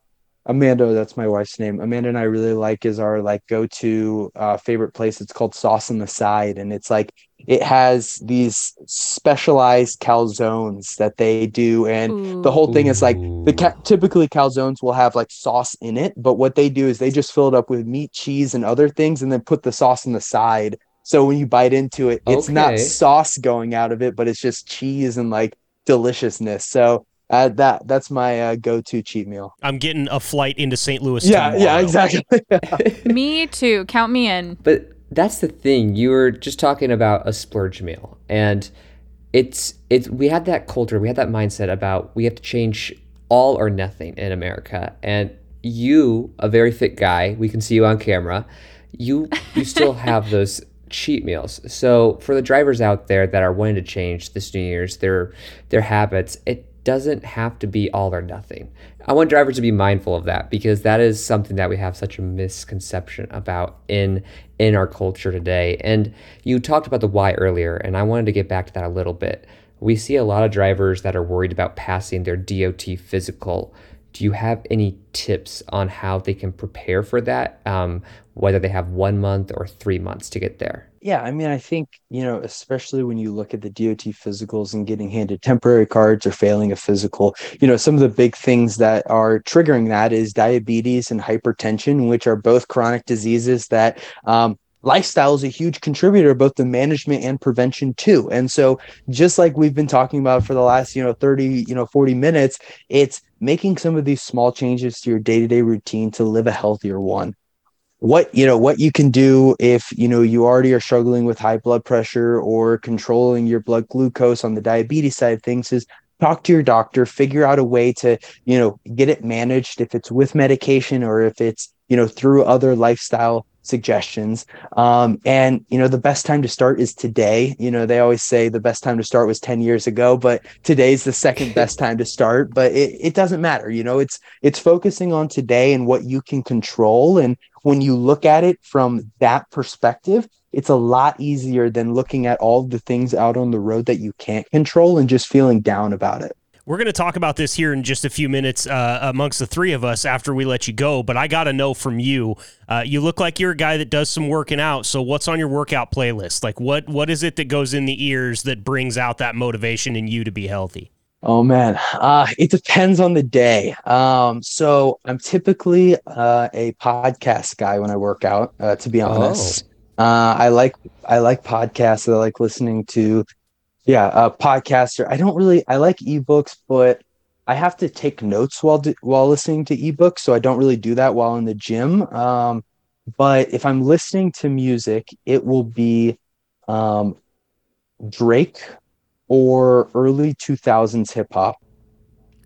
Amanda, that's my wife's name. Amanda and I really like is our like go-to uh, favorite place. It's called Sauce on the Side, and it's like it has these specialized calzones that they do, and the whole thing is like the ca- typically calzones will have like sauce in it, but what they do is they just fill it up with meat, cheese, and other things, and then put the sauce on the side. So when you bite into it, it's not sauce going out of it, but it's just cheese and like deliciousness. So uh, that that's my uh, go-to cheat meal. I'm getting a flight into St. Louis. Yeah, yeah, tomorrow. exactly. me too. Count me in. But that's the thing. You were just talking about a splurge meal, and it's it's we had that culture, we had that mindset about we have to change all or nothing in America. And you, a very fit guy, we can see you on camera. You you still have those cheat meals. So for the drivers out there that are wanting to change this New Year's their their habits, it doesn't have to be all or nothing. I want drivers to be mindful of that because that is something that we have such a misconception about in in our culture today. And you talked about the why earlier, and I wanted to get back to that a little bit. We see a lot of drivers that are worried about passing their DOT physical. Do you have any tips on how they can prepare for that? Um, whether they have one month or three months to get there? Yeah, I mean, I think, you know, especially when you look at the DOT physicals and getting handed temporary cards or failing a physical, you know, some of the big things that are triggering that is diabetes and hypertension, which are both chronic diseases that um, lifestyle is a huge contributor both to management and prevention too. And so just like we've been talking about for the last, you know, 30, you know, 40 minutes, it's making some of these small changes to your day-to-day routine to live a healthier one what you know what you can do if you know you already are struggling with high blood pressure or controlling your blood glucose on the diabetes side of things is talk to your doctor figure out a way to you know get it managed if it's with medication or if it's you know through other lifestyle suggestions. Um, and you know the best time to start is today. You know they always say the best time to start was 10 years ago but today's the second best time to start. But it, it doesn't matter. You know it's it's focusing on today and what you can control and when you look at it from that perspective it's a lot easier than looking at all the things out on the road that you can't control and just feeling down about it We're going to talk about this here in just a few minutes uh, amongst the three of us after we let you go. But I got to know from you. Uh, you look like you're a guy that does some working out. So what's on your workout playlist? Like what what is it that goes in the ears that brings out that motivation in you to be healthy? Oh man, uh, it depends on the day. Um, so I'm typically uh, a podcast guy when I work out. Uh, to be honest, uh, I like I like podcasts. I like listening to, yeah, a podcaster. I don't really I like ebooks, but I have to take notes while do, while listening to ebooks, so I don't really do that while in the gym. Um, but if I'm listening to music, it will be um, Drake or early 2000s hip hop.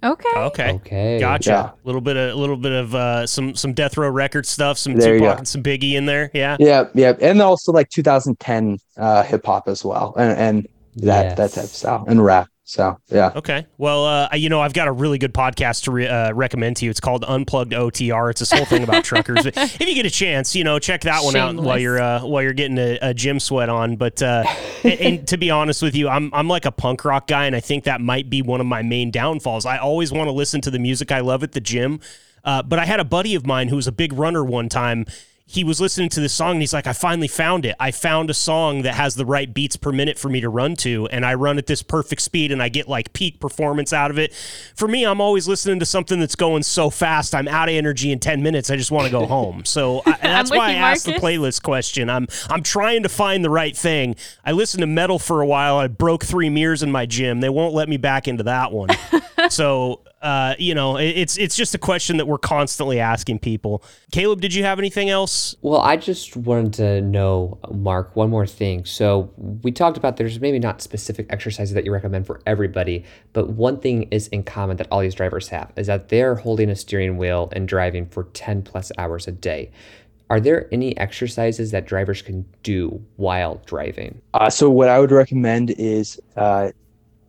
Okay. Okay. Okay. Gotcha. Yeah. A little bit of a little bit of uh, some some death row record stuff, some There you Tupac go. and some Biggie in there. Yeah. Yeah, yeah, and also like 2010 uh, hip hop as well, and, and that that type of style and rap. So yeah, Okay. Well, uh, you know, I've got a really good podcast to re- uh, recommend to you. It's called Unplugged OTR. It's this whole thing about truckers. But if you get a chance, you know, check that one out while you're uh, while you're getting a, a gym sweat on. But uh, and, and to be honest with you, I'm I'm like a punk rock guy, and I think that might be one of my main downfalls. I always want to listen to the music I love at the gym. Uh, but I had a buddy of mine who was a big runner one time. He was listening to this song and he's like, I finally found it. I found a song that has the right beats per minute for me to run to. And I run at this perfect speed and I get like peak performance out of it. For me, I'm always listening to something that's going so fast. I'm out of energy in 10 minutes. I just want to go home. So I, that's why I asked the playlist question. I'm, I'm trying to find the right thing. I listened to metal for a while. I broke three mirrors in my gym. They won't let me back into that one. so, uh, you know, it's, it's just a question that we're constantly asking people. Caleb, did you have anything else? Well, I just wanted to know, Mark, one more thing. So we talked about there's maybe not specific exercises that you recommend for everybody, but one thing is in common that all these drivers have is that they're holding a steering wheel and driving for 10 plus hours a day. Are there any exercises that drivers can do while driving? uh, so what I would recommend is uh,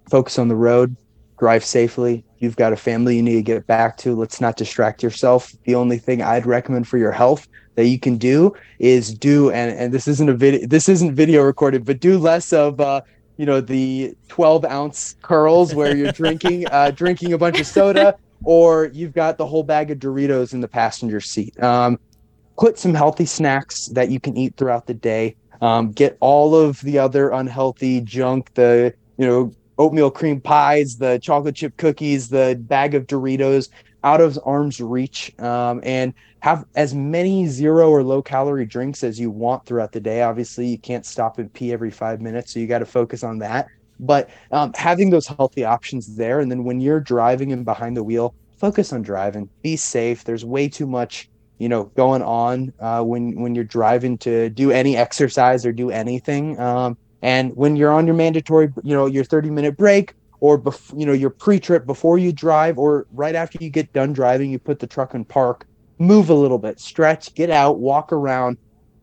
focus on the road, drive safely, you've got a family you need to get back to, let's not distract yourself. The only thing I'd recommend for your health that you can do is do and and this isn't a video this isn't video recorded, but do less of uh you know the 12 ounce curls where you're drinking uh drinking a bunch of soda or you've got the whole bag of Doritos in the passenger seat. Um, put some healthy snacks that you can eat throughout the day. Um, get all of the other unhealthy junk, the you know oatmeal cream pies, the chocolate chip cookies, the bag of Doritos out of arm's reach, um, and have as many zero or low calorie drinks as you want throughout the day. Obviously, you can't stop and pee every five minutes, so you got to focus on that. But um, having those healthy options there, and then when you're driving and behind the wheel, focus on driving. Be safe. There's way too much you know going on uh, when when you're driving to do any exercise or do anything um, and when you're on your mandatory you know your 30 minute break or bef- you know your pre-trip before you drive or right after you get done driving you put the truck in park move a little bit stretch get out walk around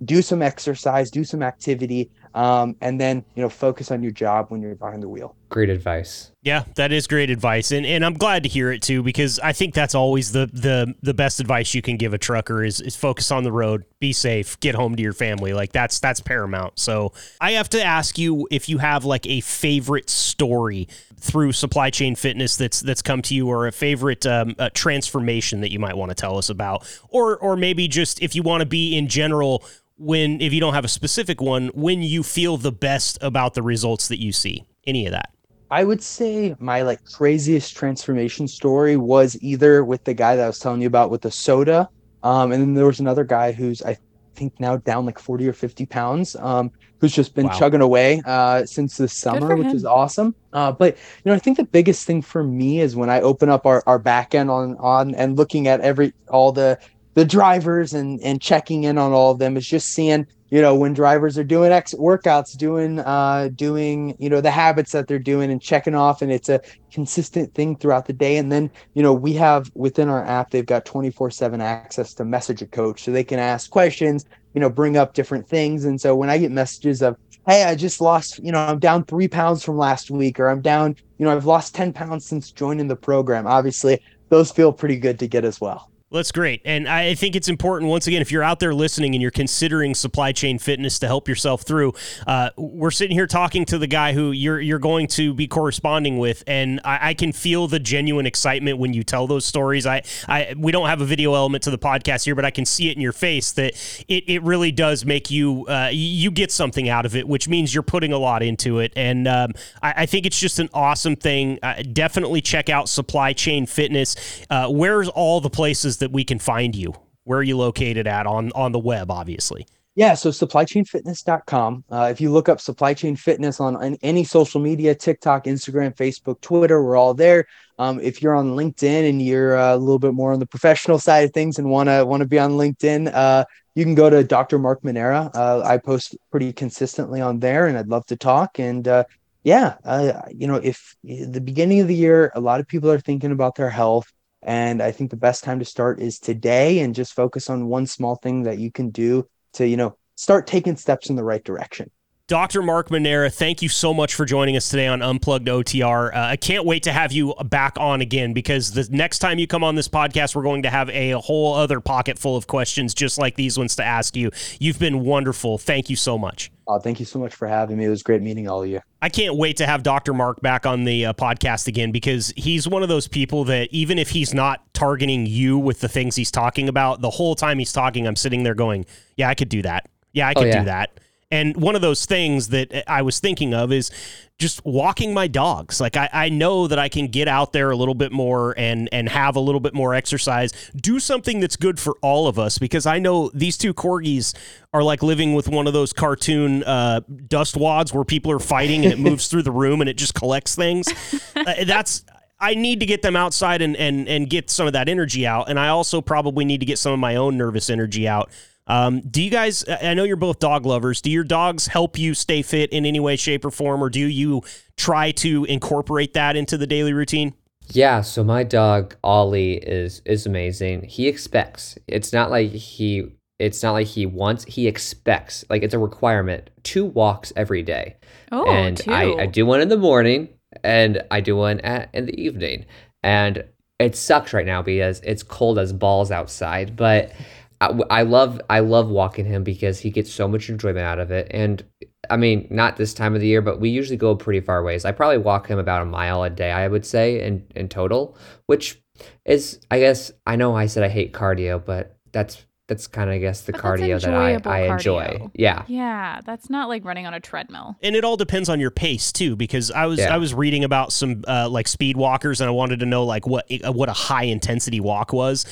do some exercise do some activity um, and then you know focus on your job when you're behind the wheel Great advice. Yeah, that is great advice, and and I'm glad to hear it too because I think that's always the the the best advice you can give a trucker is is focus on the road, be safe, get home to your family. Like that's that's paramount. So I have to ask you if you have like a favorite story through supply chain fitness that's that's come to you, or a favorite um, uh, transformation that you might want to tell us about, or or maybe just if you want to be in general when if you don't have a specific one when you feel the best about the results that you see any of that I would say my like craziest transformation story was either with the guy that I was telling you about with the soda, um, and then there was another guy who's I think now down like forty or fifty pounds, um, who's just been Wow. chugging away uh, since the summer, which is awesome. Uh, but you know, I think the biggest thing for me is when I open up our our back end on on and looking at every all the the drivers and and checking in on all of them is just seeing you know when drivers are doing X workouts, doing uh doing you know the habits that they're doing and checking off, and it's a consistent thing throughout the day. And then you know we have within our app they've got twenty four seven access to message a coach, so they can ask questions, you know, bring up different things. And so when I get messages of hey i just lost you know i'm down three pounds from last week or i'm down you know i've lost 10 pounds since joining the program obviously those feel pretty good to get as well Well, that's great. And I think it's important, once again, if you're out there listening and you're considering supply chain fitness to help yourself through, uh, we're sitting here talking to the guy who you're, you're going to be corresponding with. And I, I can feel the genuine excitement when you tell those stories. I, I, we don't have a video element to the podcast here, but I can see it in your face that it, it really does make you, uh, you get something out of it, which means you're putting a lot into it. And um, I, I think it's just an awesome thing. Uh, definitely check out Supply Chain Fitness. Uh, where's all the places that we can find you? Where are you located at on on the web? Obviously. yeah so supplychainfitness.com uh, if you look up supply chain fitness on an- any social media tiktok instagram facebook twitter we're all there um, if you're on linkedin and you're uh, a little bit more on the professional side of things and want to be on linkedin uh, you can go to dr mark Manera. Uh, i post pretty consistently on there and i'd love to talk and uh, yeah uh, you know if the beginning of the year a lot of people are thinking about their health and i think the best time to start is today and just focus on one small thing that you can do to you know start taking steps in the right direction Dr. Mark Manera, thank you so much for joining us today on Unplugged OTR. Uh, I can't wait to have you back on again because the next time you come on this podcast, we're going to have a whole other pocket full of questions just like these ones to ask you. You've been wonderful. Thank you so much. uh, thank you so much for having me it was great meeting all of you I can't wait to have Dr. Mark back on the uh, podcast again because he's one of those people that even if he's not targeting you with the things he's talking about, the whole time he's talking, I'm sitting there going, "Yeah, I could do that. Yeah, I Oh, could yeah. do that." And one of those things that I was thinking of is just walking my dogs. Like I, I know that I can get out there a little bit more and and have a little bit more exercise. Do something that's good for all of us because I know these two corgis are like living with one of those cartoon uh, dust wads where people are fighting and it moves through the room and it just collects things. Uh, that's I need to get them outside and, and and get some of that energy out. And I also probably need to get some of my own nervous energy out. Um, do you guys? I know you're both dog lovers. Do your dogs help you stay fit in any way, shape, or form, or do you try to incorporate that into the daily routine? Yeah, so my dog Ollie is is amazing. He expects. It's not like he it's not like he wants, he expects. Like it's a requirement. Two walks every day. Oh, and two. I, I do one in the morning and I do one at in the evening. and it sucks right now because it's cold as balls outside. But I, I love I love walking him because he gets so much enjoyment out of it. And I mean, not this time of the year, but we usually go pretty far ways. I probably walk him about a mile a day, I would say, in in total, which is I guess I know I said I hate cardio, but that's that's kind of I guess the But cardio that I, I enjoy. cardio. Yeah. Yeah, that's not like running on a treadmill. and it all depends on your pace too because i was Yeah. i was reading about some uh, like speed walkers and i wanted to know like what uh, what a high intensity walk was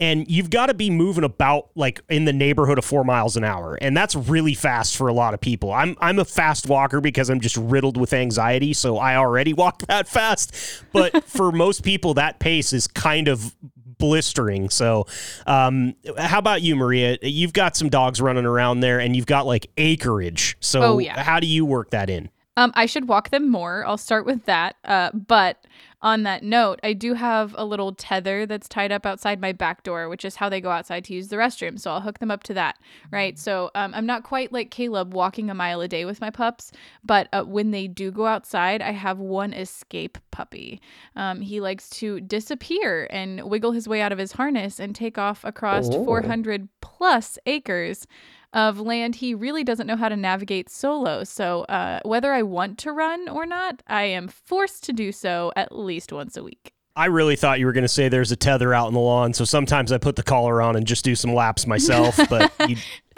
and you've got to be moving about like in the neighborhood of four miles an hour and that's really fast for a lot of people i'm i'm a fast walker because i'm just riddled with anxiety so i already walk that fast but for most people that pace is kind of blistering. So, um, how about you, Maria? You've got some dogs running around there, and you've got like acreage. So, Oh, yeah. how do you work that in? Um, I should walk them more. I'll start with that. Uh, but on that note, I do have a little tether that's tied up outside my back door, which is how they go outside to use the restroom. So I'll hook them up to that, right? So um, I'm not quite like Caleb walking a mile a day with my pups, but uh, when they do go outside, I have one escape puppy. Um, he likes to disappear and wiggle his way out of his harness and take off across Oh. 400 plus acres of land he really doesn't know how to navigate solo. So, uh, whether I want to run or not, I am forced to do so at least once a week. I really thought you were going to say there's a tether out in the lawn, so sometimes I put the collar on and just do some laps myself. But you,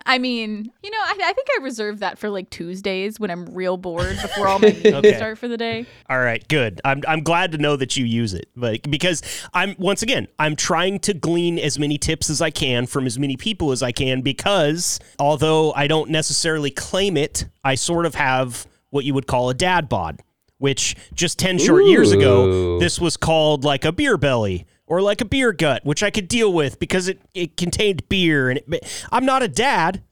I mean, you know, I, I think I reserve that for like Tuesdays when I'm real bored before all my meetings Okay. start for the day. All right, good. I'm I'm glad to know that you use it, but because I'm once again I'm trying to glean as many tips as I can from as many people as I can because although I don't necessarily claim it, I sort of have what you would call a dad bod, which just 10 short years ago this was called like a beer belly or like a beer gut, which I could deal with because it it contained beer and it, I'm not a dad,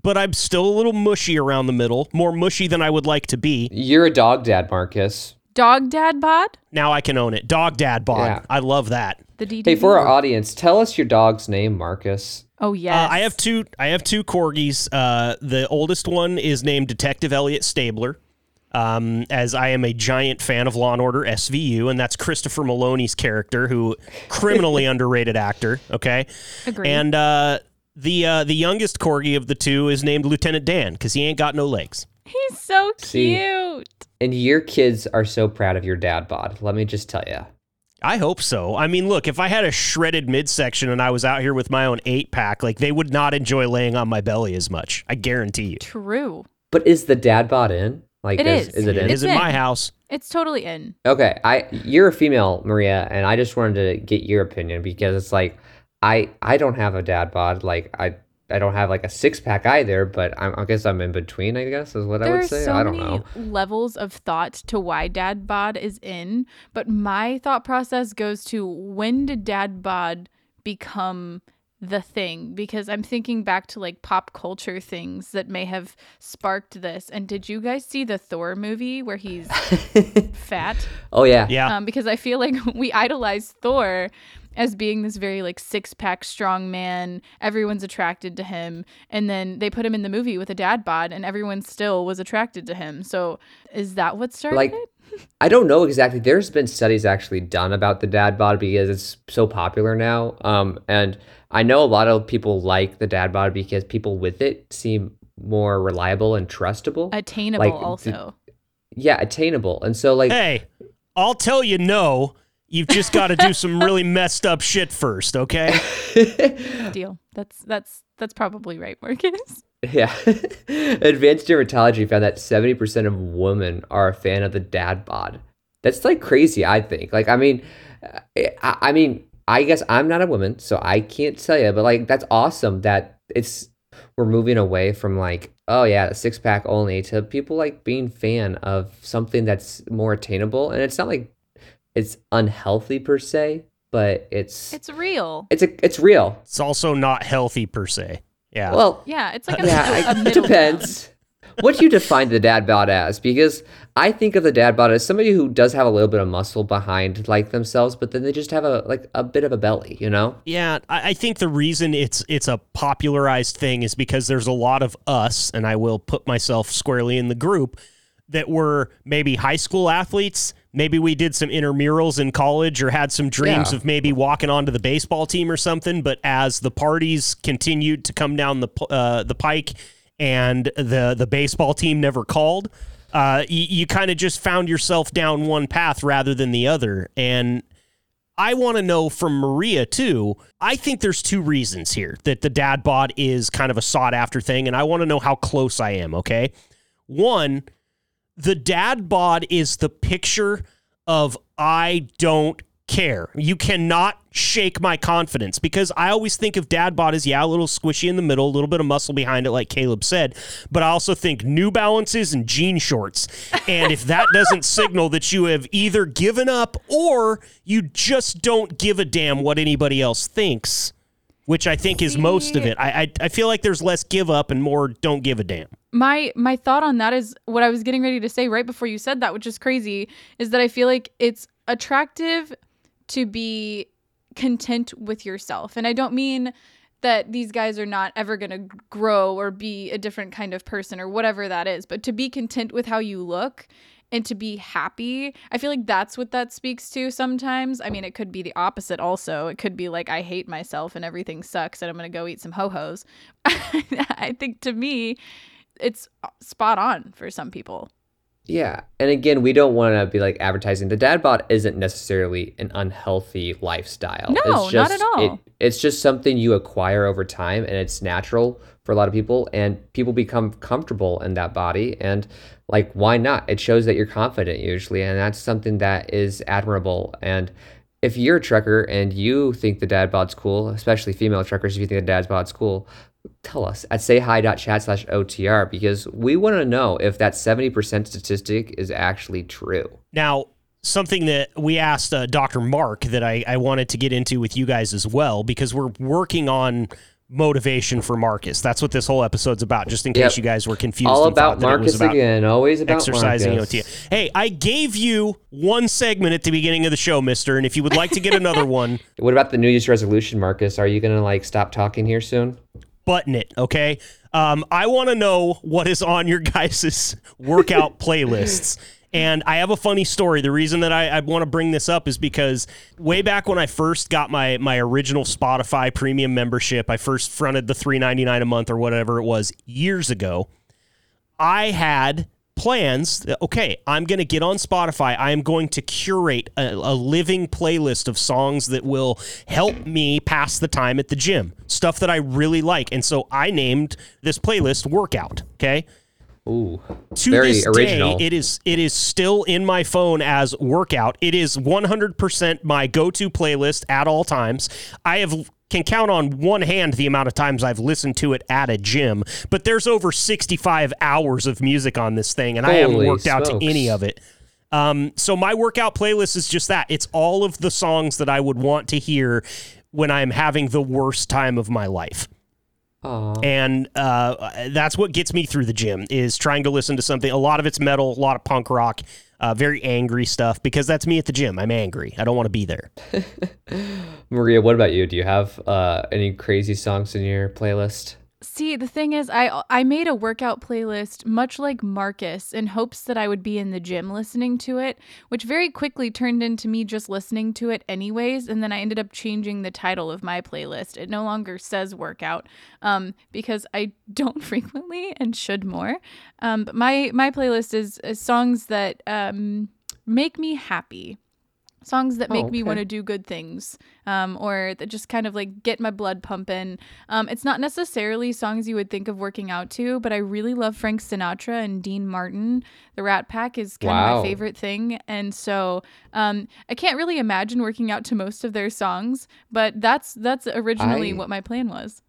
but I'm still a little mushy around the middle, more mushy than I would like to be. You're a dog dad, Marcus. Dog dad bod? Now I can own it. Dog dad bod. Yeah. I love that. The DD. Hey, for our audience, tell us your dog's name, Marcus. oh, yeah. Uh, I have two. I have two corgis. Uh, the oldest one is named Detective Elliot Stabler. Um, as I am a giant fan of Law and Order SVU, and that's Christopher Meloni's character, who criminally underrated actor. Okay, Agreed. and uh, the uh, the youngest corgi of the two is named Lieutenant Dan because he ain't got no legs. He's so See. cute. And your kids are so proud of your dad bod. Let me just tell you. I hope so. I mean, look, if I had a shredded midsection and I was out here with my own eight pack, like they would not enjoy laying on my belly as much. I guarantee you. True. But is the dad bod in? Like, It is, is. is it It in? is it in. my house. It's totally in. Okay, I you're a female, Maria, and I just wanted to get your opinion because it's like I I don't have a dad bod. Like I I don't have like a six pack either, but I'm, I guess I'm in between. I guess is what I there would are say. so I don't many know. levels of thought to why dad bod is in, but my thought process goes to when did dad bod become the thing? Because I'm thinking back to like pop culture things that may have sparked this. And did you guys see the Thor movie where he's fat? Oh yeah, Yeah. um, because I feel like we idolize Thor as being this very like six pack strong man. Everyone's attracted to him, and then they put him in the movie with a dad bod, and everyone still was attracted to him. So is that what started Like- it? I don't know exactly. There's been studies actually done about the dad bod because it's so popular now. Um, and I know a lot of people like the dad bod because people with it seem more reliable and trustable. Attainable, like, also. yeah, attainable. And so like Hey, I'll tell you no. You've just got to do some really messed up shit first, okay? Deal. That's that's that's probably right, Marcus. Yeah. Advanced dermatology found that 70% of women are a fan of the dad bod. That's like crazy, I think. Like, I mean, eh, I, I mean, I guess I'm not a woman, so I can't tell you, but like, that's awesome that it's, we're moving away from like, oh yeah, six pack only to people like being fan of something that's more attainable. And it's not like it's unhealthy per se, but it's, It's real. it's a, it's real. It's also not healthy per se. Yeah. Well, Yeah, it's like a, yeah, a I- middle it depends. what do you define the dad bod as? Because I think of the dad bod as somebody who does have a little bit of muscle behind like themselves, but then they just have a like a bit of a belly, you know? Yeah, I, I think the reason it's it's a popularized thing is because there's a lot of us, and I will put myself squarely in the group that were maybe high school athletes. Maybe we did some intramurals in college or had some dreams Yeah. of maybe walking onto the baseball team or something. But as the parties continued to come down the uh, the pike and the the baseball team never called, uh, you, you kind of just found yourself down one path rather than the other. And I want to know from Maria too. I think there's two reasons here that the dad bod is kind of a sought after thing, and I want to know how close I am. Okay, one, the dad bod is the picture of I don't care. You cannot shake my confidence because I always think of dad bod as yeah, a little squishy in the middle, a little bit of muscle behind it, like Caleb said. But I also think New Balances and jean shorts. And if that doesn't signal that you have either given up or you just don't give a damn what anybody else thinks, which I think is most of it. I, I I feel like there's less give up and more don't give a damn. my my thought on that is what I was getting ready to say right before you said that, which is crazy, is that I feel like it's attractive to be content with yourself. And I don't mean that these guys are not ever going to grow or be a different kind of person or whatever that is, but to be content with how you look and to be happy. I feel like that's what that speaks to sometimes. I mean, it could be the opposite also. It could be like I hate myself and everything sucks and I'm going to go eat some ho-hos. I think to me it's uh, spot on for some people. Yeah. And again, we don't want to be like advertising. The dad bod isn't necessarily an unhealthy lifestyle. No, it's not at all. It, it's just something you acquire over time and it's natural for a lot of people and people become comfortable in that body and like why not? It shows that you're confident usually and that's something that is admirable and if you're a trucker and you think the dad bod's cool, especially female truckers, if you think the dad bod's cool, tell us at sayhi.chat slash OTR because we want to know if that 70% statistic is actually true. Now, something that we asked uh, Dr. Mark that I, I wanted to get into with you guys as well, because we're working on motivation for Marcus. That's what this whole episode's about, just in case Yep. you guys were confused. All about that it was Marcus about again. Always about exercising Marcus. OT. Hey, I gave you one segment at the beginning of the show, mister, and if you would like to get another one, What about the New Year's resolution, Marcus? Are you going to like stop talking here soon? button it, okay? Um, I want to know what is on your guys' workout playlists. And I have a funny story. The reason that I, I want to bring this up is because way back when I first got my my original Spotify premium membership, I first fronted the three ninety nine a month or whatever it was years ago. I had plans that, okay, I'm going to get on Spotify. I am going to curate a, a living playlist of songs that will help me pass the time at the gym, stuff that I really like. And so I named this playlist Workout. Okay. Ooh, To very this original. day, it is it is still in my phone as workout. It is 100% my go-to playlist at all times. I have can count on one hand the amount of times I've listened to it at a gym, but there's over 65 hours of music on this thing, and I haven't Holy worked out to any of it. Um, so my workout playlist is just that. It's all of the songs that I would want to hear when I'm having the worst time of my life Aw. and uh, that's what gets me through the gym is trying to listen to something a lot of it's metal a lot of punk rock uh, very angry stuff because that's me at the gym i'm angry i don't want to be there Maria, what about you? Do you have uh, any crazy songs in your playlist? See, the thing is, I I made a workout playlist much like Marcus in hopes that I would be in the gym listening to it, which very quickly turned into me just listening to it anyways, and then I ended up changing the title of my playlist. It no longer says workout, um, because I don't frequently and should more. Um, but my my playlist is, is songs that um make me happy songs that make Oh, me want to do good things um, or that just kind of like get my blood pumping um, it's not necessarily songs you would think of working out to but i really love frank sinatra and dean martin the rat pack is kind of my favorite thing and so um, i can't really imagine working out to most of their songs but that's that's originally I- what my plan was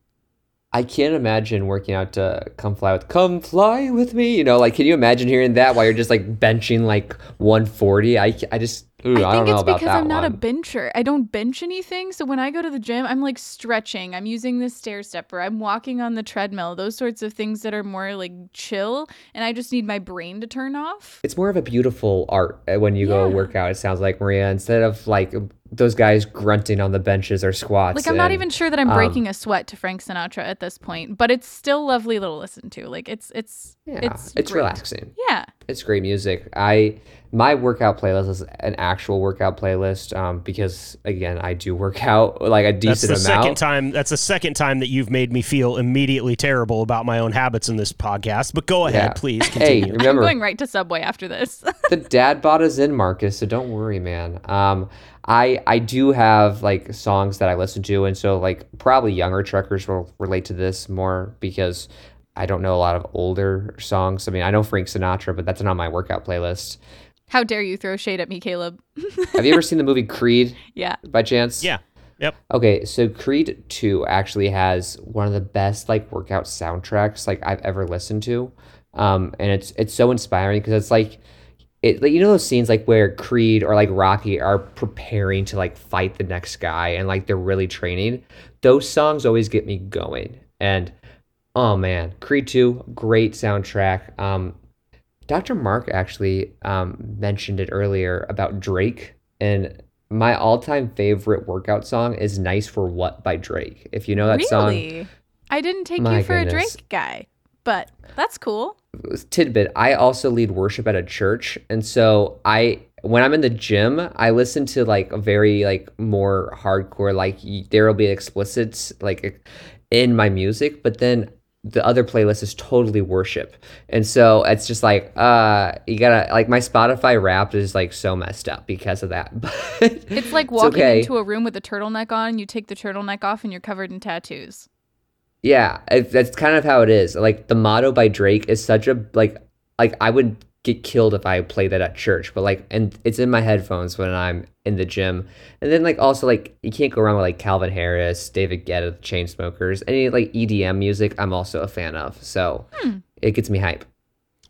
I can't imagine working out to come fly with come fly with me. You know, like can you imagine hearing that while you're just like benching like 140? I, I just ooh, I, I don't think know it's about because that I'm not a one. bencher. I don't bench anything. So when I go to the gym, I'm like stretching. I'm using the stair stepper. I'm walking on the treadmill. Those sorts of things that are more like chill. And I just need my brain to turn off. it's more of a beautiful art uh, when you go Yeah. work out. It sounds like Maria instead of like those guys grunting on the benches or squats. Like I'm not even sure that I'm um, breaking a sweat to Frank Sinatra at this point, but it's still lovely to listen to. Like it's it's Yeah, it's it's, great. relaxing. Yeah. It's great music. I my workout playlist is an actual workout playlist um, because again I do work out like a That's decent the amount. second time. That's the second time that you've made me feel immediately terrible about my own habits in this podcast. But go ahead, Yeah. please Hey, continue. I'm remember going right to Subway after this. the dad bought us in, Marcus. So don't worry, man. Um, I I do have like songs that I listen to, and so like probably younger truckers will relate to this more because I don't know a lot of older songs. I mean, I know Frank Sinatra, but that's not my workout playlist. How dare you throw shade at me, Caleb? Have you ever seen the movie Creed yeah. by chance? Yeah. Yep. Okay, so Creed 2 actually has one of the best like workout soundtracks like I've ever listened to. Um and it's it's so inspiring because it's like it like, you know those scenes like where Creed or like Rocky are preparing to like fight the next guy and like they're really training. Those songs always get me going. And oh man, Creed 2 great soundtrack. Um Dr. Mark actually um, mentioned it earlier about Drake, and my all-time favorite workout song is "Nice for What" by Drake. If you know that song. I didn't take you for a goodness. Drake guy, but that's cool. Tidbit. I also lead worship at a church, and so I when I'm in the gym, I listen to like a very like more hardcore. Like there will be explicits like in my music, but then the other playlist is totally worship, and so it's just like uh you gotta like my Spotify Wrapped is like so messed up because of that. But It's like walking okay. into a room with a turtleneck on. You take the turtleneck off, and you're covered in tattoos. Yeah, it, that's kind of how it is. Like the motto by Drake is such a like like I would get killed if I played that at church, but like and it's in my headphones when I'm in the gym. And then like also like you can't go wrong with like Calvin Harris, David Guetta, the Chainsmokers, any like EDM music I'm also a fan of. So hmm. it gets me hype.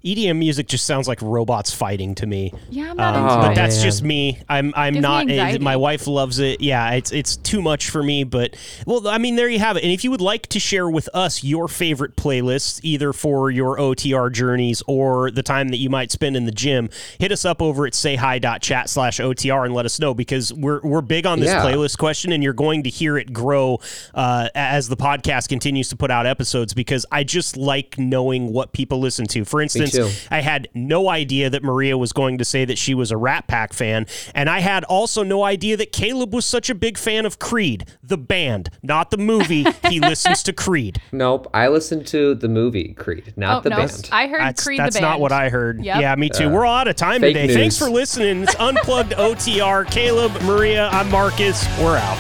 EDM music just sounds like robots fighting to me. Yeah, I'm not Um, into but it. that's man. just me. I'm I'm Gives not. my wife loves it. Yeah, it's it's too much for me. But well, I mean, there you have it. And if you would like to share with us your favorite playlists, either for your OTR journeys or the time that you might spend in the gym, hit us up over at sayhi.chat slash OTR and let us know because we're we're big on this Yeah. playlist question, and you're going to hear it grow uh, as the podcast continues to put out episodes because I just like knowing what people listen to. For instance, too. I had no idea that Maria was going to say that she was a Rat Pack fan, and I had also no idea that Caleb was such a big fan of Creed, the band, not the movie. he listens to Creed. Nope, I listened to the movie Creed, not oh the no, band. I heard That's, Creed that's the band. not what I heard. Yep. Yeah, me too. Uh, We're all out of time fake today. Thanks for listening. It's Unplugged OTR. Caleb, Maria, I'm Marcus. We're out.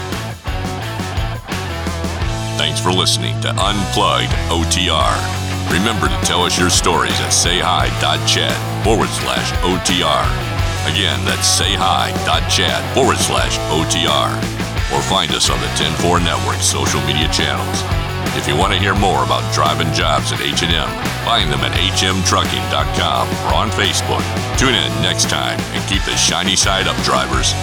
Thanks for listening to Unplugged OTR. Remember to tell us your stories at sayhi.chat forward slash OTR. Again, that's sayhi.chat forward slash OTR. Or find us on the 104 Network social media channels. If you want to hear more about driving jobs at H&M, find them at hmtrucking.com or on Facebook. Tune in next time and keep the shiny side up, drivers.